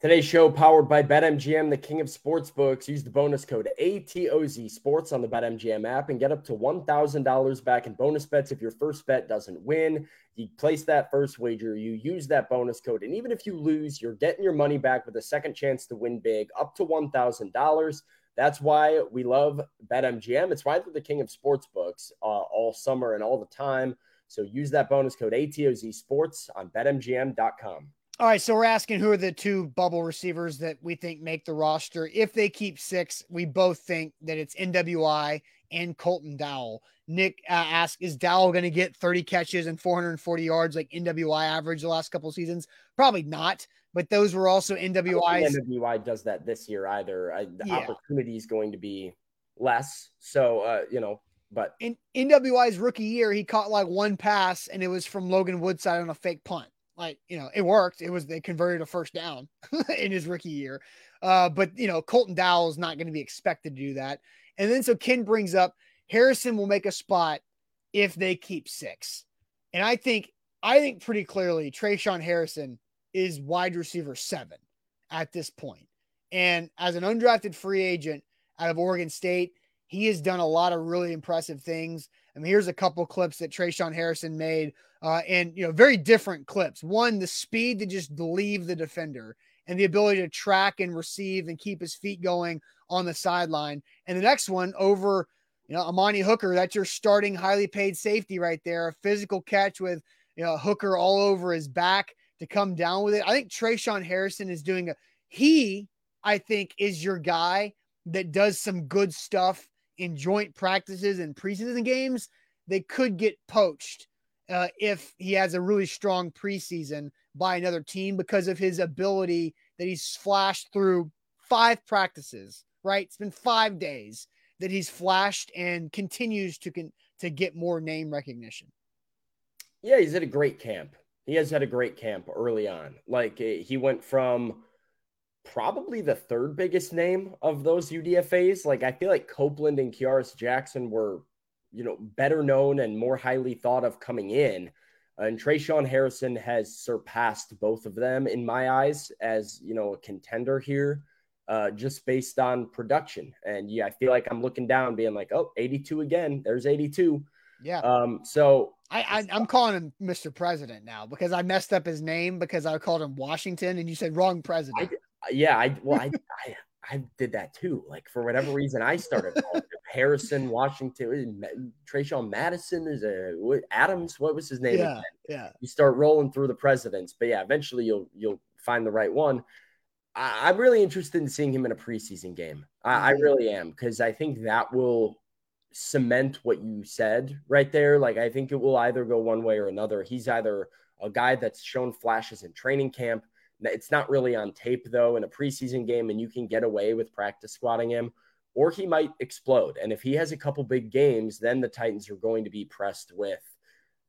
B: Today's show powered by BetMGM, the king of sportsbooks. Use the bonus code ATOZ Sports on the BetMGM app and get up to $1,000 back in bonus bets if your first bet doesn't win. You place that first wager, you use that bonus code, and even if you lose, you're getting your money back with a second chance to win big up to $1,000. That's why we love BetMGM. It's why they're the king of sportsbooks uh, all summer and all the time. So use that bonus code ATOZ Sports on betmgm.com.
A: All right, so we're asking who are the two bubble receivers that we think make the roster. If they keep six, we both think that it's NWI and Colton Dowell. Nick uh, asked, is Dowell going to get 30 catches and 440 yards like NWI average the last couple seasons? Probably not, but those were also NWIs.
B: NWI does that this year either. I, the yeah. opportunity is going to be less. So, uh, you know, but
A: in NWI's rookie year, he caught like one pass and it was from Logan Woodside on a fake punt like you know it worked it was they converted a first down [LAUGHS] in his rookie year uh, but you know colton dowell is not going to be expected to do that and then so ken brings up harrison will make a spot if they keep six and i think i think pretty clearly Tre'Shaun harrison is wide receiver seven at this point and as an undrafted free agent out of oregon state he has done a lot of really impressive things I mean, here's a couple clips that Tre'Shaun Harrison made uh, and you know very different clips. One, the speed to just leave the defender and the ability to track and receive and keep his feet going on the sideline. And the next one over, you know, Amani Hooker. That's your starting highly paid safety right there. A physical catch with you know Hooker all over his back to come down with it. I think Tre'Shaun Harrison is doing a he. I think is your guy that does some good stuff in joint practices and preseason games. They could get poached uh, if he has a really strong preseason by another team because of his ability that he's flashed through five practices, right? It's been five days that he's flashed and continues to con- to get more name recognition.
B: Yeah, he's at a great camp. He has had a great camp early on. Like eh, he went from probably the third biggest name of those UDFAs. Like I feel like Copeland and Kearis Jackson were you know, better known and more highly thought of coming in. Uh, and Tre'Shaun Harrison has surpassed both of them in my eyes as, you know, a contender here, uh, just based on production. And yeah, I feel like I'm looking down being like, oh, 82 again. There's 82. Yeah. Um, so
A: I, I am calling him Mr. President now because I messed up his name because I called him Washington and you said wrong president. I,
B: yeah, I well I, [LAUGHS] I, I did that too. Like for whatever reason I started Harrison Washington, Tre'Shaun Madison is a what, Adams. What was his name? Yeah, again? yeah. You start rolling through the presidents, but yeah, eventually you'll you'll find the right one. I, am really interested in seeing him in a preseason game. I, I mm-hmm. really am because I think that will cement what you said right there. Like I think it will either go one way or another. He's either a guy that's shown flashes in training camp. It's not really on tape though in a preseason game, and you can get away with practice squatting him or he might explode. And if he has a couple big games, then the Titans are going to be pressed with,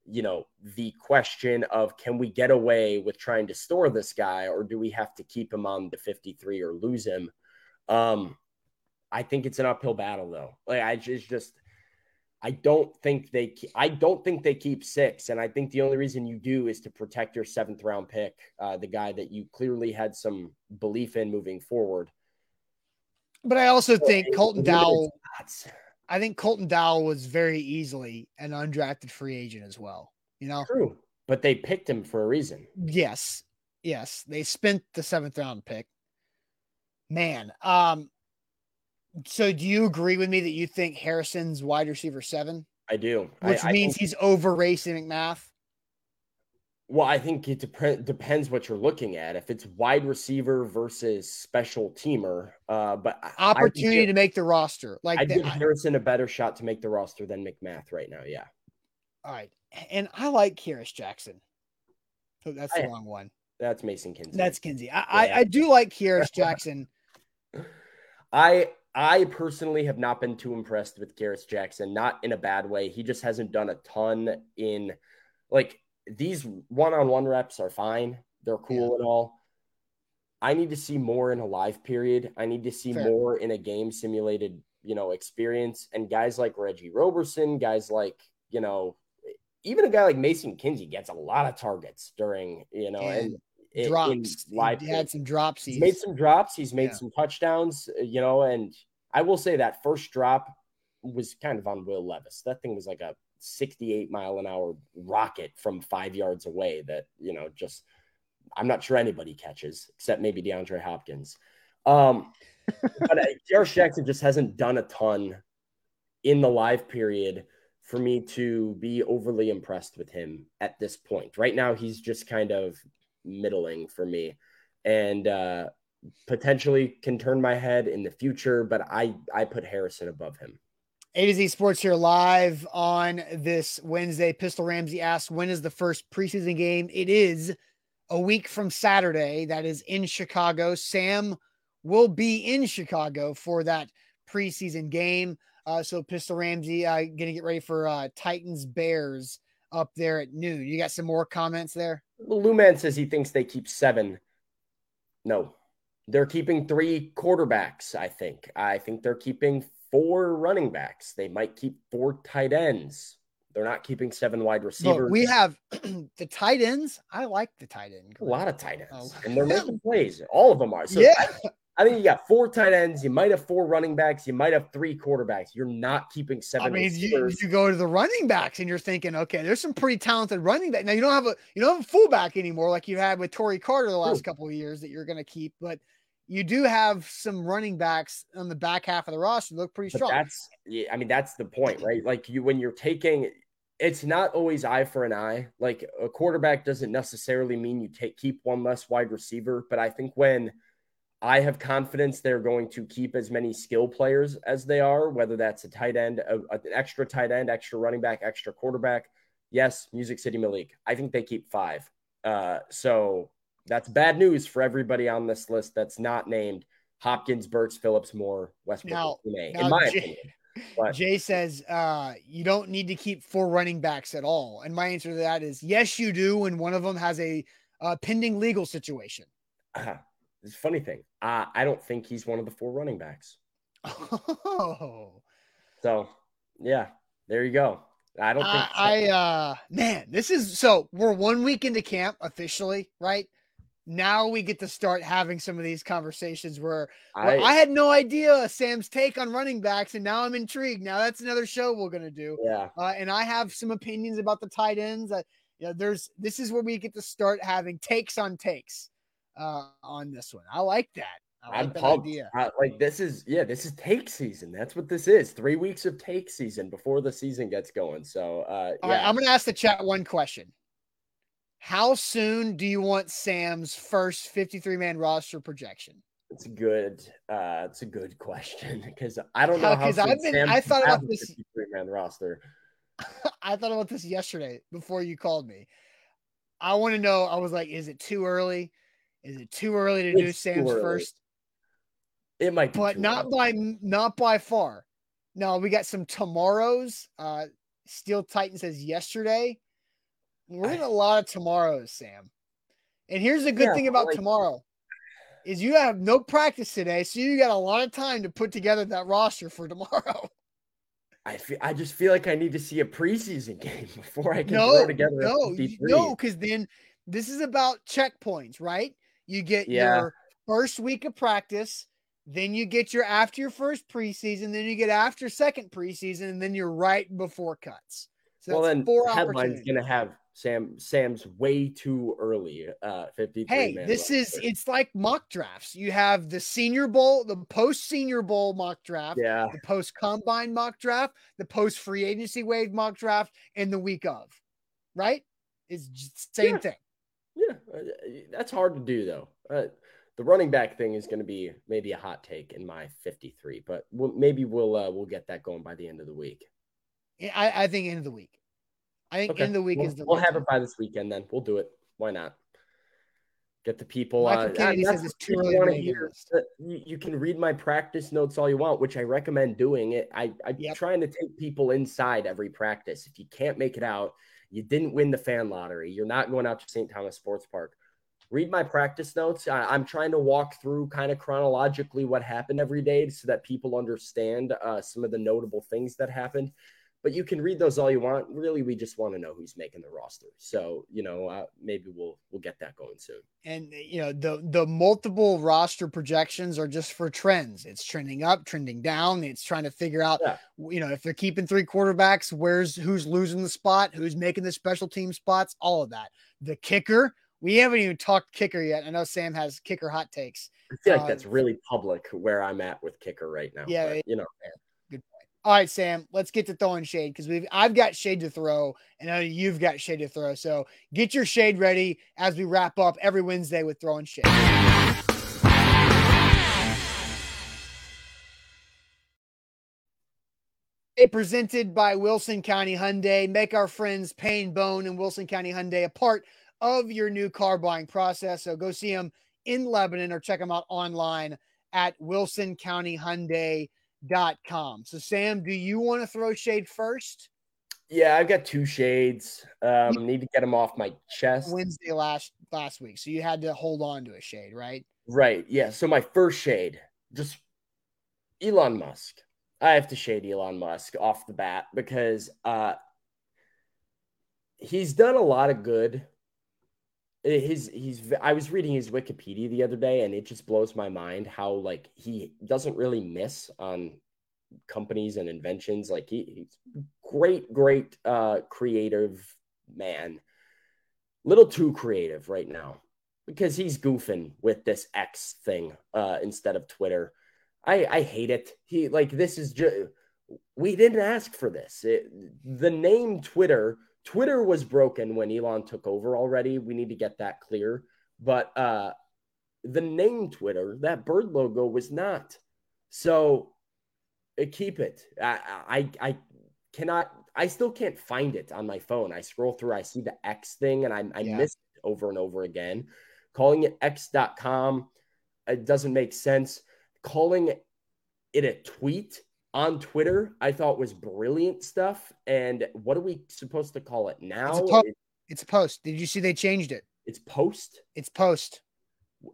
B: you know, the question of can we get away with trying to store this guy or do we have to keep him on the 53 or lose him? Um, I think it's an uphill battle though. Like I just, just I don't think they I don't think they keep six, and I think the only reason you do is to protect your seventh round pick, uh, the guy that you clearly had some belief in moving forward.
A: But I also think Colton Dowell. I think Colton Dowell was very easily an undrafted free agent as well. You know,
B: true. But they picked him for a reason.
A: Yes, yes. They spent the seventh round pick. Man, um, so do you agree with me that you think Harrison's wide receiver seven?
B: I do,
A: which
B: I,
A: means I think- he's over Racey McMath.
B: Well, I think it dep- depends what you're looking at. If it's wide receiver versus special teamer, uh, but
A: opportunity I, to make the roster.
B: Like I give Harrison a better shot to make the roster than McMath right now. Yeah.
A: All right, and I like Kearis Jackson. So that's the I, wrong one.
B: That's Mason Kinsey.
A: That's Kinsey. I yeah. I, I, do like Kearis [LAUGHS] Jackson.
B: I I personally have not been too impressed with Kearis Jackson. Not in a bad way. He just hasn't done a ton in like these one on one reps are fine, they're cool yeah. and all. I need to see more in a live period. I need to see Fair. more in a game simulated, you know, experience. And guys like Reggie Roberson, guys like, you know, even a guy like Mason Kinsey gets a lot of targets during, you know, and, and
A: drops. In live he period. had some drops.
B: He's made some drops. He's made yeah. some touchdowns, you know, and I will say that first drop was kind of on Will Levis. That thing was like a 68 mile an hour rocket from five yards away that, you know, just I'm not sure anybody catches except maybe DeAndre Hopkins. Um, [LAUGHS] but uh, Jackson just hasn't done a ton in the live period for me to be overly impressed with him at this point. Right now, he's just kind of middling for me and uh, potentially can turn my head in the future, but I, I put Harrison above him.
A: A to Z Sports here live on this Wednesday. Pistol Ramsey asks, when is the first preseason game? It is a week from Saturday. That is in Chicago. Sam will be in Chicago for that preseason game. Uh, so Pistol Ramsey uh, going to get ready for uh, Titans Bears up there at noon. You got some more comments there?
B: Luman says he thinks they keep seven. No, they're keeping three quarterbacks, I think. I think they're keeping four running backs. They might keep four tight ends. They're not keeping seven wide receivers. Look,
A: we have [CLEARS THROAT] the tight ends. I like the
B: tight
A: end.
B: Group. A lot of tight ends, oh. and they're making [LAUGHS] plays. All of them are. So yeah. [LAUGHS] I think you got four tight ends. You might have four running backs. You might have three quarterbacks. You're not keeping seven. I
A: mean, you, you, go to the running backs and you're thinking, okay, there's some pretty talented running back. Now you don't have a you don't have a fullback anymore like you had with Tory Carter the last Ooh. couple of years that you're going to keep, but you do have some running backs on the back half of the roster look pretty but strong. That's
B: yeah, I mean that's the point, right? Like you when you're taking it's not always eye for an eye. Like a quarterback doesn't necessarily mean you take keep one less wide receiver, but I think when I have confidence they're going to keep as many skill players as they are, whether that's a tight end, a, a, an extra tight end, extra running back, extra quarterback. Yes, Music City Malik. I think they keep five. Uh, so that's bad news for everybody on this list that's not named Hopkins, Burks, Phillips, Moore, Westbrook,
A: now, now in my Jay, opinion. But, Jay says uh, you don't need to keep four running backs at all, and my answer to that is yes, you do. And one of them has a pending legal situation.
B: Uh, funny thing. Uh, I don't think he's one of the four running backs. Oh, [LAUGHS] so yeah, there you go. I don't. I,
A: so. I uh, man, this is so we're one week into camp officially, right? now we get to start having some of these conversations where, where I, I, had no idea Sam's take on running backs, and now I'm intrigued. Now that's another show we're gonna do. Yeah, uh, and I have some opinions about the tight ends. I, uh, there's this is where we get to start having takes on takes uh, on this one. I like that.
B: I am like pumped. I, like this is yeah, this is take season. That's what this is. Three weeks of take season before the season gets going. So
A: uh, yeah. right, I'm gonna ask the chat one question. How soon do you want Sam's first 53 man roster projection?
B: It's good. Uh, it's a good question because I don't know how. Because I've been, Sam I thought about this 53 man roster.
A: [LAUGHS] I thought about this yesterday before you called me. I want to know. I was like, is it too early? Is it too early to it's do Sam's first?
B: It might,
A: but not early. by not by far. No, we got some tomorrows. Uh, Steel Titan says yesterday. We're in a lot of tomorrows, Sam. And here's the good yeah, thing about like tomorrow is you have no practice today, so you got a lot of time to put together that roster for tomorrow.
B: [LAUGHS] I feel, I just feel like I need to see a preseason game [LAUGHS] before I can
A: no, throw together. No, no, because then this is about checkpoints, right? You get yeah. your first week of practice, then you get your after your first preseason, then you get after second preseason, and then you're right before cuts.
B: So well, then four headline's going to have Sam Sam's way too early. Uh, fifty. Hey,
A: this is it's like mock drafts. You have the Senior Bowl, the post Senior Bowl mock draft,
B: yeah,
A: the post Combine mock draft, the post free agency wave mock draft, and the week of, right? It's just same yeah. thing.
B: Yeah, uh, that's hard to do though. Uh, the running back thing is going to be maybe a hot take in my fifty three, but we'll, maybe we'll uh, we'll get that going by the end of the week.
A: I, I think end of the week. I think okay. in the week
B: we'll, is
A: the.
B: We'll have time. it by this weekend. Then we'll do it. Why not? Get the people. Uh, Kennedy uh, says it's uh, You can read my practice notes all you want, which I recommend doing. It. I I'm yep. trying to take people inside every practice. If you can't make it out, you didn't win the fan lottery. You're not going out to St. Thomas Sports Park. Read my practice notes. I, am trying to walk through kind of chronologically what happened every day so that people understand uh, some of the notable things that happened but you can read those all you want. Really, we just want to know who's making the roster. So you know, uh, maybe we'll we'll get that going soon.
A: And uh, you know, the the multiple roster projections are just for trends. It's trending up, trending down. It's trying to figure out, yeah. you know, if they're keeping three quarterbacks, where's who's losing the spot, who's making the special team spots, all of that. The kicker. We haven't even talked kicker yet. I know Sam has kicker hot takes.
B: I feel like um, that's really public where I'm at with kicker right now. Yeah, but, you know. Man
A: all right, Sam, let's get to throwing shade because we've I've got shade to throw and you've got shade to throw. So get your shade ready as we wrap up every Wednesday with throwing shade. It presented by Wilson County Hyundai. Make our friends Payne Bone and Wilson County Hyundai a part of your new car buying process. So go see them in Lebanon or check them out online at Wilson County Hyundai.com dot com. So, Sam, do you want to throw shade first?
B: Yeah, I've got two shades. Um, need to get them off my chest.
A: Wednesday last last week, so you had to hold on to a shade, right?
B: Right. Yeah. So my first shade, just Elon Musk. I have to shade Elon Musk off the bat because uh, he's done a lot of good his he's I was reading his Wikipedia the other day and it just blows my mind how like he doesn't really miss on companies and inventions like he, he's great great uh creative man little too creative right now because he's goofing with this X thing uh instead of Twitter I I hate it he like this is just we didn't ask for this it, the name Twitter Twitter was broken when Elon took over already. We need to get that clear. But uh, the name Twitter, that bird logo was not. So uh, keep it. I, I, I cannot, I still can't find it on my phone. I scroll through, I see the X thing, and I, I yeah. miss it over and over again. Calling it x.com, it doesn't make sense. Calling it a tweet on Twitter, I thought was brilliant stuff. And what are we supposed to call it now? It's
A: a, po- it's a post. Did you see they changed it?
B: It's post.
A: It's post.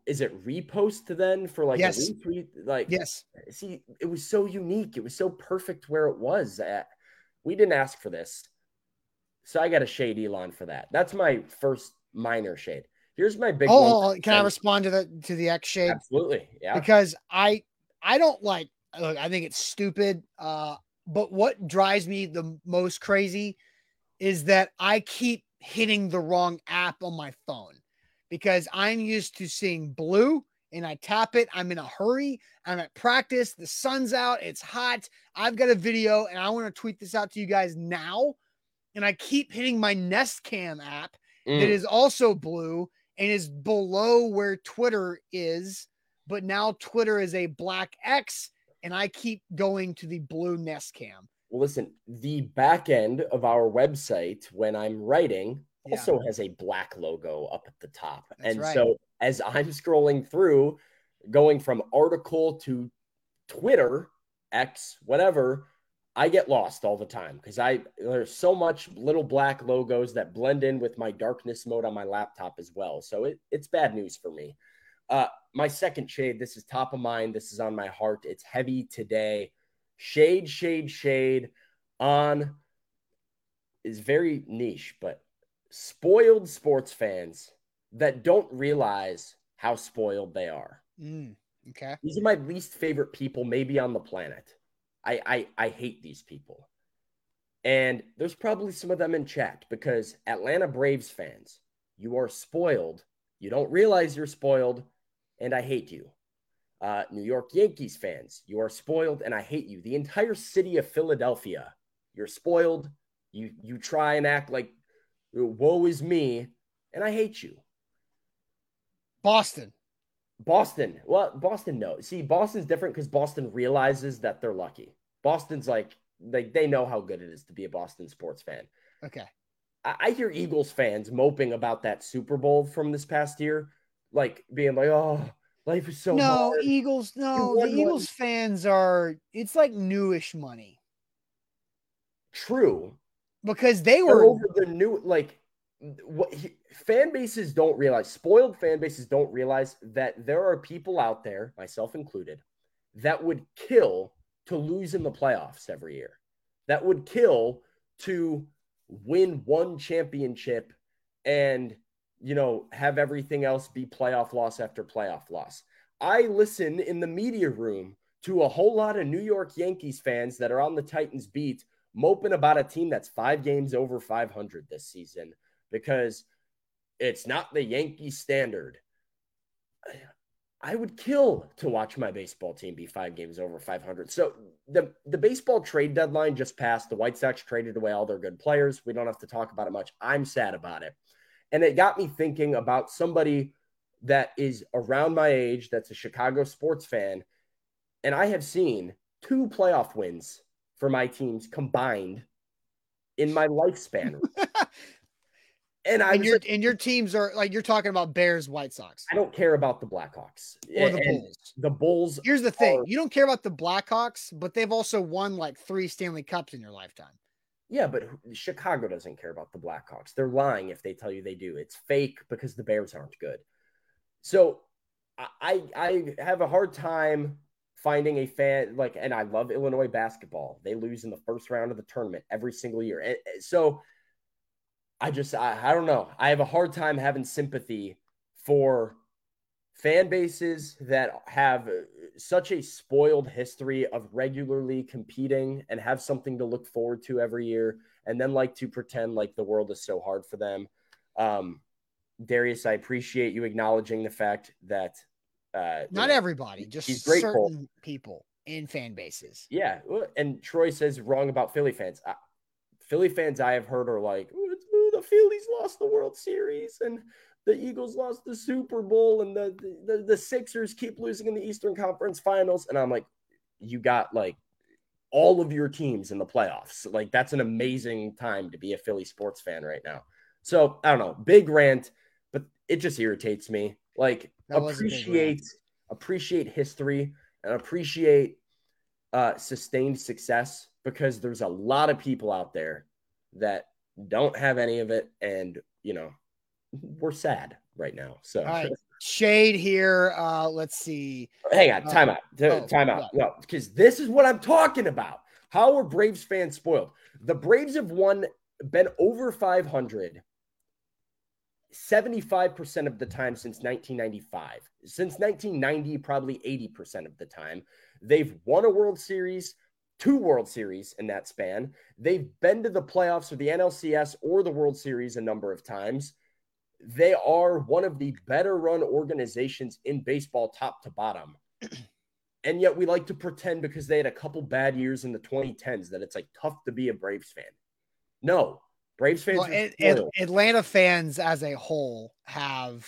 B: Is it repost then for like
A: yes.
B: Like yes. See, it was so unique. It was so perfect where it was. At. We didn't ask for this, so I got a shade Elon for that. That's my first minor shade. Here's my big.
A: Oh, one. Oh, oh, can I respond to the to the X shade?
B: Absolutely, yeah.
A: Because I I don't like look, I think it's stupid. Uh, but what drives me the most crazy is that I keep hitting the wrong app on my phone because I'm used to seeing blue and I tap it. I'm in a hurry. I'm at practice. The sun's out. It's hot. I've got a video and I want to tweet this out to you guys now. And I keep hitting my Nest Cam app mm. that is also blue and is below where Twitter is. But now Twitter is a black X and I keep going to the blue Nest Cam.
B: Well, Listen, the back end of our website, when I'm writing, yeah. also has a black logo up at the top. That's and right. so as I'm scrolling through, going from article to Twitter, X, whatever, I get lost all the time because I there's so much little black logos that blend in with my darkness mode on my laptop as well. So it, it's bad news for me. Uh, my second shade, this is top of mind. This is on my heart. It's heavy today. Shade, shade, shade on is very niche, but spoiled sports fans that don't realize how spoiled they are.
A: Mm, okay.
B: These are my least favorite people, maybe on the planet. I, I, I hate these people. And there's probably some of them in chat because Atlanta Braves fans, you are spoiled. You don't realize you're spoiled and I hate you. Uh, New York Yankees fans, you are spoiled and I hate you. The entire city of Philadelphia, you're spoiled. You you try and act like woe is me, and I hate you.
A: Boston.
B: Boston. Well, Boston, no. See, Boston's different because Boston realizes that they're lucky. Boston's like like they know how good it is to be a Boston sports fan.
A: Okay.
B: I, I hear Eagles fans moping about that Super Bowl from this past year like being like, oh, life is so
A: no hard. Eagles. No, the Eagles fans are. It's like newish money.
B: True,
A: because they were over
B: the new like what he, fan bases don't realize. Spoiled fan bases don't realize that there are people out there, myself included, that would kill to lose in the playoffs every year. That would kill to win one championship and you know, have everything else be playoff loss after playoff loss. I listen in the media room to a whole lot of New York Yankees fans that are on the Titans beat moping about a team that's five games over 500 this season because it's not the Yankee standard. I would kill to watch my baseball team be five games over 500. So the the baseball trade deadline just passed. The White Sox traded away all their good players. We don't have to talk about it much. I'm sad about it. And it got me thinking about somebody that is around my age that's a Chicago sports fan. And I have seen two playoff wins for my teams combined in my lifespan.
A: [LAUGHS] and I and your, like, and your teams are like you're talking about Bears, White Sox.
B: I don't care about the Blackhawks or the and Bulls. The Bulls.
A: Here's the thing: are, you don't care about the Blackhawks, but they've also won like three Stanley Cups in your lifetime.
B: Yeah, but Chicago doesn't care about the Blackhawks. They're lying if they tell you they do. It's fake because the Bears aren't good. So I I have a hard time finding a fan like, and I love Illinois basketball. They lose in the first round of the tournament every single year. And so I just I, I don't know. I have a hard time having sympathy for fan bases that have uh, such a spoiled history of regularly competing and have something to look forward to every year and then like to pretend like the world is so hard for them um, darius i appreciate you acknowledging the fact that
A: uh, not everybody just grateful. certain people in fan bases
B: yeah and troy says wrong about philly fans philly fans i have heard are like oh, the phillies lost the world series and the Eagles lost the Super Bowl and the, the, the Sixers keep losing in the Eastern Conference Finals. And I'm like, you got like all of your teams in the playoffs. Like that's an amazing time to be a Philly sports fan right now. So I don't know, big rant, but it just irritates me. Like that appreciate appreciate history and appreciate uh, sustained success because there's a lot of people out there that don't have any of it, and you know we're sad right now.
A: So shade here. Uh, let's see.
B: Hang
A: on,
B: uh, time uh, out, oh, time out. No, because this is what I'm talking about. How are Braves fans spoiled? The Braves have won, been over 500 75% of the time since 1995. Since 1990, probably 80% of the time. They've won a World Series, two World Series in that span. They've been to the playoffs or the NLCS or the World Series a number of times. They are one of the better run organizations in baseball, top to bottom. [CLEARS THROAT] and yet we like to pretend because they had a couple bad years in the 2010s that it's like tough to be a Braves fan. No, Braves fans. Well, it,
A: it, Atlanta fans as a whole have.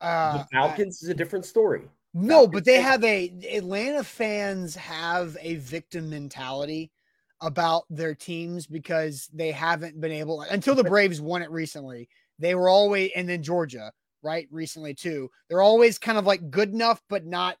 B: Uh, the Falcons I, is a different story. No, Falcons
A: but they fans. have a Atlanta fans have a victim mentality about their teams because they haven't been able until the Braves won it recently they were always, and then Georgia, right? Recently too. They're always kind of like good enough, but not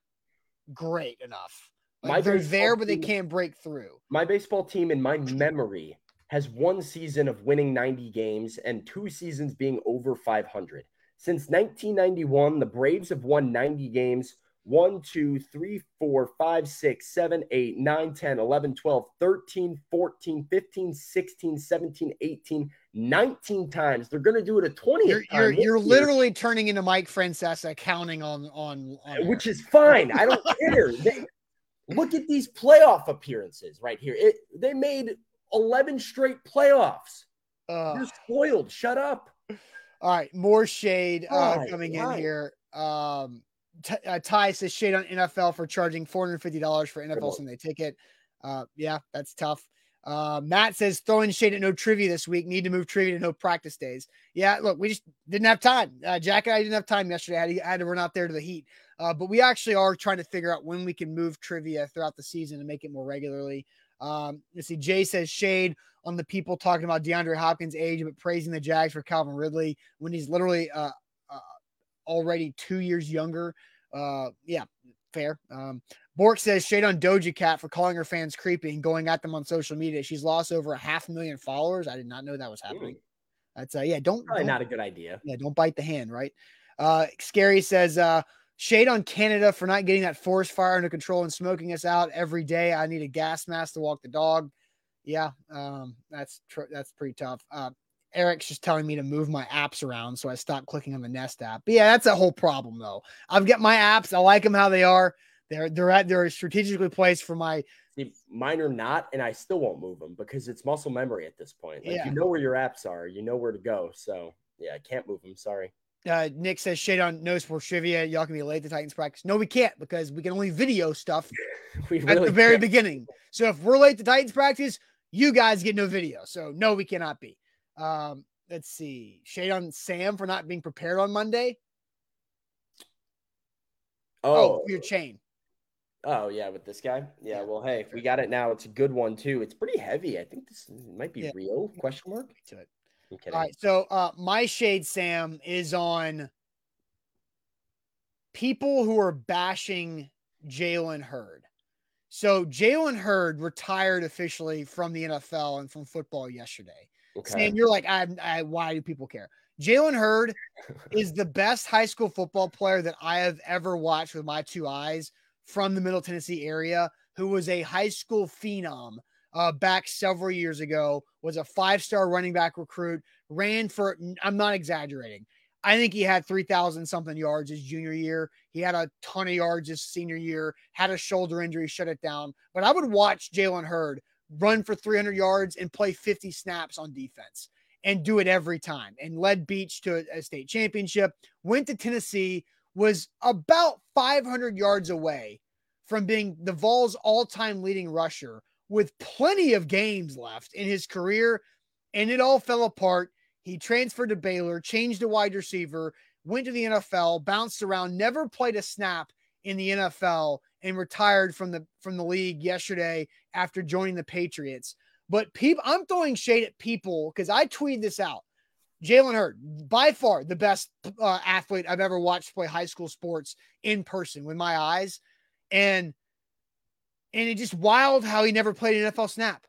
A: great enough. Like they're there, but they can't break through.
B: My baseball team, in my memory, has one season of winning 90 games and two seasons being over 500. Since 1991, the Braves have won 90 games. 1, 2, 3, 4, 5, 6, 7, 8, 9, 10, 11, 12, 13, 14, 15, 16, 17, 18, 19 times. They're going to do it a 20th
A: you're, You're, you're literally turning into Mike Francesa counting on on, on
B: which is fine. I don't [LAUGHS] care. They, look at these playoff appearances right here. It, they made 11 straight playoffs. Uh, you're spoiled. Shut up.
A: All right, more shade uh, coming right. in here. Um, t- uh, Ty says shade on NFL for charging $450 for NFL Sunday ticket. Uh, yeah, that's tough. Uh, Matt says throwing shade at no trivia this week. Need to move trivia to no practice days. Yeah, look, we just didn't have time. Uh, Jack and I didn't have time yesterday. I had to, I had to run out there to the heat. Uh, but we actually are trying to figure out when we can move trivia throughout the season and make it more regularly. Um, let's see. Jay says shade on the people talking about DeAndre Hopkins' age, but praising the Jags for Calvin Ridley when he's literally uh, uh, already two years younger. Uh, yeah, fair. Um, Bork says shade on Doja Cat for calling her fans creepy and going at them on social media. She's lost over a half million followers. I did not know that was happening. That's uh, yeah, don't
B: probably don't,
A: not
B: a good idea.
A: Yeah, don't bite the hand, right? Uh, Scary says uh, shade on Canada for not getting that forest fire under control and smoking us out every day. I need a gas mask to walk the dog. Yeah, um, that's tr- that's pretty tough. Uh, Eric's just telling me to move my apps around, so I stopped clicking on the Nest app. But yeah, that's a whole problem though. I've got my apps. I like them how they are. They're they're at they're strategically placed for my.
B: See, mine are not, and I still won't move them because it's muscle memory at this point. Like yeah. you know where your apps are, you know where to go. So yeah, I can't move them. Sorry.
A: Uh, Nick says shade on no sports trivia. Y'all can be late to Titans practice. No, we can't because we can only video stuff [LAUGHS] really at the very can't. beginning. So if we're late to Titans practice, you guys get no video. So no, we cannot be. Um, let's see. Shade on Sam for not being prepared on Monday. Oh, oh your chain.
B: Oh yeah, with this guy. Yeah, yeah, Well, hey, we got it now. It's a good one too. It's pretty heavy. I think this might be yeah. real. Question mark.
A: To it. All right. So uh, my shade, Sam, is on people who are bashing Jalen Hurd. So Jalen Hurd retired officially from the NFL and from football yesterday. Okay. Sam, you're like, I, I why do people care? Jalen Hurd [LAUGHS] is the best high school football player that I have ever watched with my two eyes from the Middle Tennessee area, who was a high school phenom uh, back several years ago, was a five star running back recruit, ran for, I'm not exaggerating. I think he had 3,000 something yards his junior year. He had a ton of yards his senior year, had a shoulder injury, shut it down. But I would watch Jalen Hurd run for 300 yards and play 50 snaps on defense and do it every time. And led Beech to a state championship, went to Tennessee, was about 500 yards away from being the Vols' all time leading rusher with plenty of games left in his career. And it all fell apart. He transferred to Baylor, changed to wide receiver, went to the NFL, bounced around, never played a snap in the NFL, and retired from the from the league yesterday after joining the Patriots. But people, I'm throwing shade at people because I tweeted this out. Jalen Hurd, by far the best uh, athlete I've ever watched play high school sports in person with my eyes, and and it's just wild how he never played an NFL snap.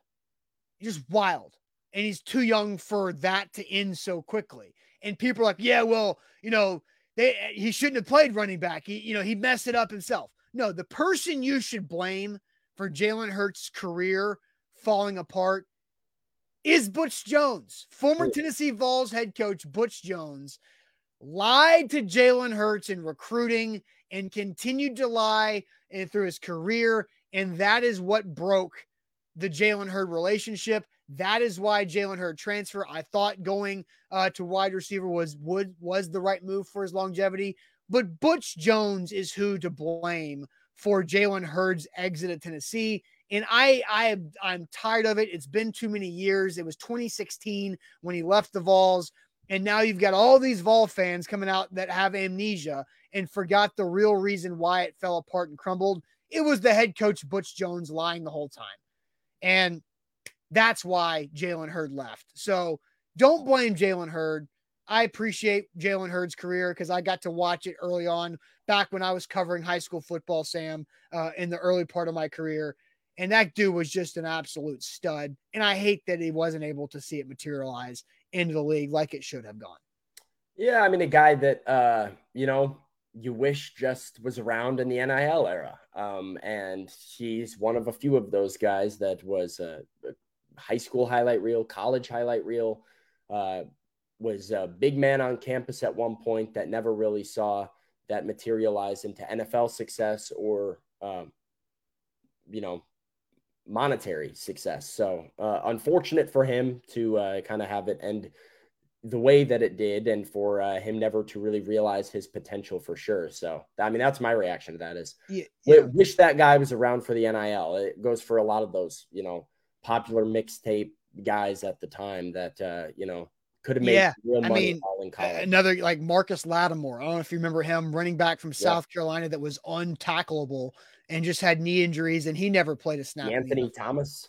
A: just wild, and he's too young for that to end so quickly. And people are like, yeah, well, you know, they he shouldn't have played running back. He you know he messed it up himself. No, the person you should blame for Jalen Hurd's career falling apart is Butch Jones. Former Tennessee Vols head coach Butch Jones lied to Jalen Hurts in recruiting and continued to lie and through his career. And that is what broke the Jalen Hurd relationship. That is why Jalen Hurd transfer. I thought going uh, to wide receiver was would was the right move for his longevity. But Butch Jones is who to blame for Jalen Hurd's exit at Tennessee. And I, I, I'm tired of it. It's been too many years. It was 2016 when he left the Vols, and now you've got all these Vol fans coming out that have amnesia and forgot the real reason why it fell apart and crumbled. It was the head coach Butch Jones lying the whole time, and that's why Jalen Hurd left. So don't blame Jalen Hurd. I appreciate Jalen Hurd's career because I got to watch it early on back when I was covering high school football, Sam, uh, in the early part of my career. And that dude was just an absolute stud. And I hate that he wasn't able to see it materialize into the league like it should have gone.
B: Yeah. I mean, a guy that, uh, you know, you wish just was around in the NIL era. Um, and he's one of a few of those guys that was a, a high school highlight reel, college highlight reel. Uh, was a big man on campus at one point that never really saw that materialize into NFL success or, um, you know, monetary success. So uh, unfortunate for him to uh, kind of have it end the way that it did, and for uh, him never to really realize his potential for sure. So I mean, that's my reaction to that is yeah, yeah. wish that guy was around for the NIL. It goes for a lot of those, you know, popular mixtape guys at the time that uh, you know could have made yeah,
A: I mean, Another like Marcus Lattimore. I don't know if you remember him, running back from South Carolina that was untackleable and just had knee injuries, and he never played a snap.
B: Anthony Thomas,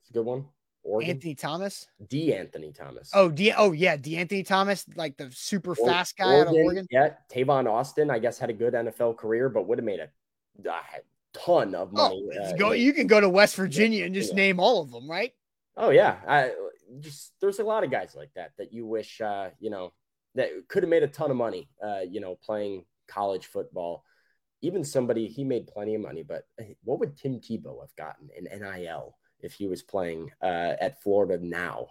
B: it's a good one.
A: Oregon. Anthony Thomas,
B: De'Anthony Thomas.
A: Oh, D. Oh, yeah, De'Anthony Thomas, like the super or- fast guy Oregon, out of Oregon.
B: Yeah, Tavon Austin, I guess, had a good NFL career, but would have made a, ton of oh, money. Oh, uh,
A: go, you can go to West Virginia and just yeah. name all of them, right?
B: Oh yeah, I, just there's a lot of guys like that that you wish uh, you know that could have made a ton of money, uh, you know, playing college football. Even somebody he made plenty of money, but what would Tim Tebow have gotten in NIL if he was playing uh, at Florida now?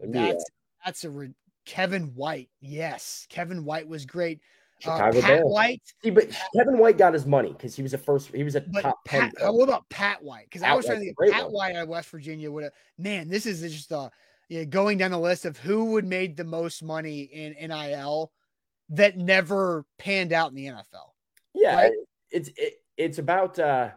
A: that's that's a re- Kevin White. Yes, Kevin White was great. Uh, Chicago uh, Pat Bears. White.
B: See, but Kevin White got his money because he was a first. He was a top
A: Pat, ten. What about Pat White? Because I was trying to think Pat one. White out West Virginia would have. Man, this is just a you know, going down the list of who would made the most money in NIL that never panned out in the NFL.
B: Yeah, right? it's it, it's about uh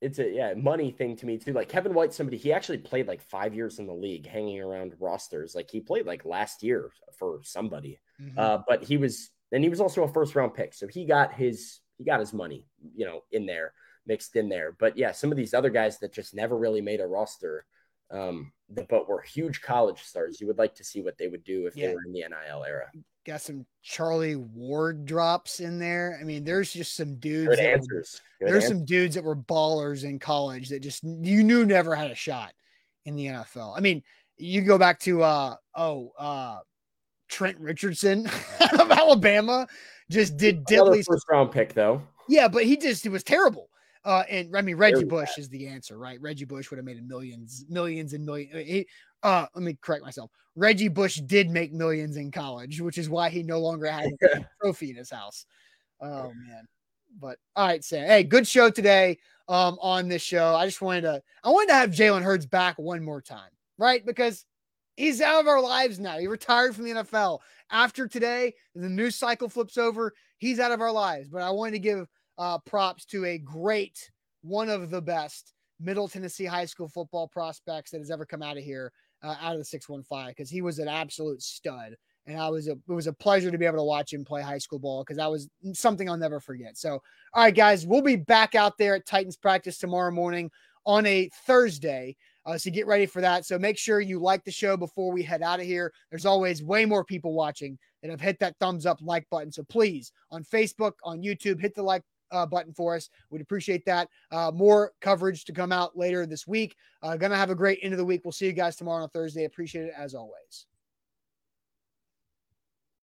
B: it's a yeah money thing to me too. Like Kevin White, somebody he actually played like five years in the league, hanging around rosters. Like he played like last year for somebody, mm-hmm. uh, but he was and he was also a first round pick. So he got his he got his money, you know, in there, mixed in there. But yeah, some of these other guys that just never really made a roster, um, but were huge college stars. You would like to see what they would do if yeah. they were in the NIL era.
A: Got some Charlie Ward drops in there. I mean, there's just some dudes. Good answers. Good there's answers. some dudes that were ballers in college that just you knew never had a shot in the NFL. I mean, you go back to uh oh uh Trent Richardson out [LAUGHS] of Alabama just did diddly
B: first round pick though.
A: Yeah, but he just he was terrible. Uh, and I mean Reggie Bush bad. is the answer, right? Reggie Bush would have made millions, millions and millions. Uh, uh, let me correct myself. Reggie Bush did make millions in college, which is why he no longer had [LAUGHS] a trophy in his house. Oh man. But all right, Sam. Hey, good show today um, on this show. I just wanted to I wanted to have Jalen Hurd back one more time, right? Because He's out of our lives now. He retired from the NFL. After today, the news cycle flips over. He's out of our lives. But I wanted to give uh, props to a great, one of the best Middle Tennessee high school football prospects that has ever come out of here, uh, out of the 615, because he was an absolute stud. And I was a, it was a pleasure to be able to watch him play high school ball because that was something I'll never forget. So, all right, guys, we'll be back out there at Titans practice tomorrow morning on a Thursday. Uh, so get ready for that. So make sure you like the show before we head out of here. There's always way more people watching that have hit that thumbs up like button. So please, on Facebook, on YouTube, hit the like uh, button for us. We'd appreciate that. Uh, more coverage to come out later this week. Uh, gonna have a great end of the week. We'll see you guys tomorrow on Thursday. Appreciate it as always.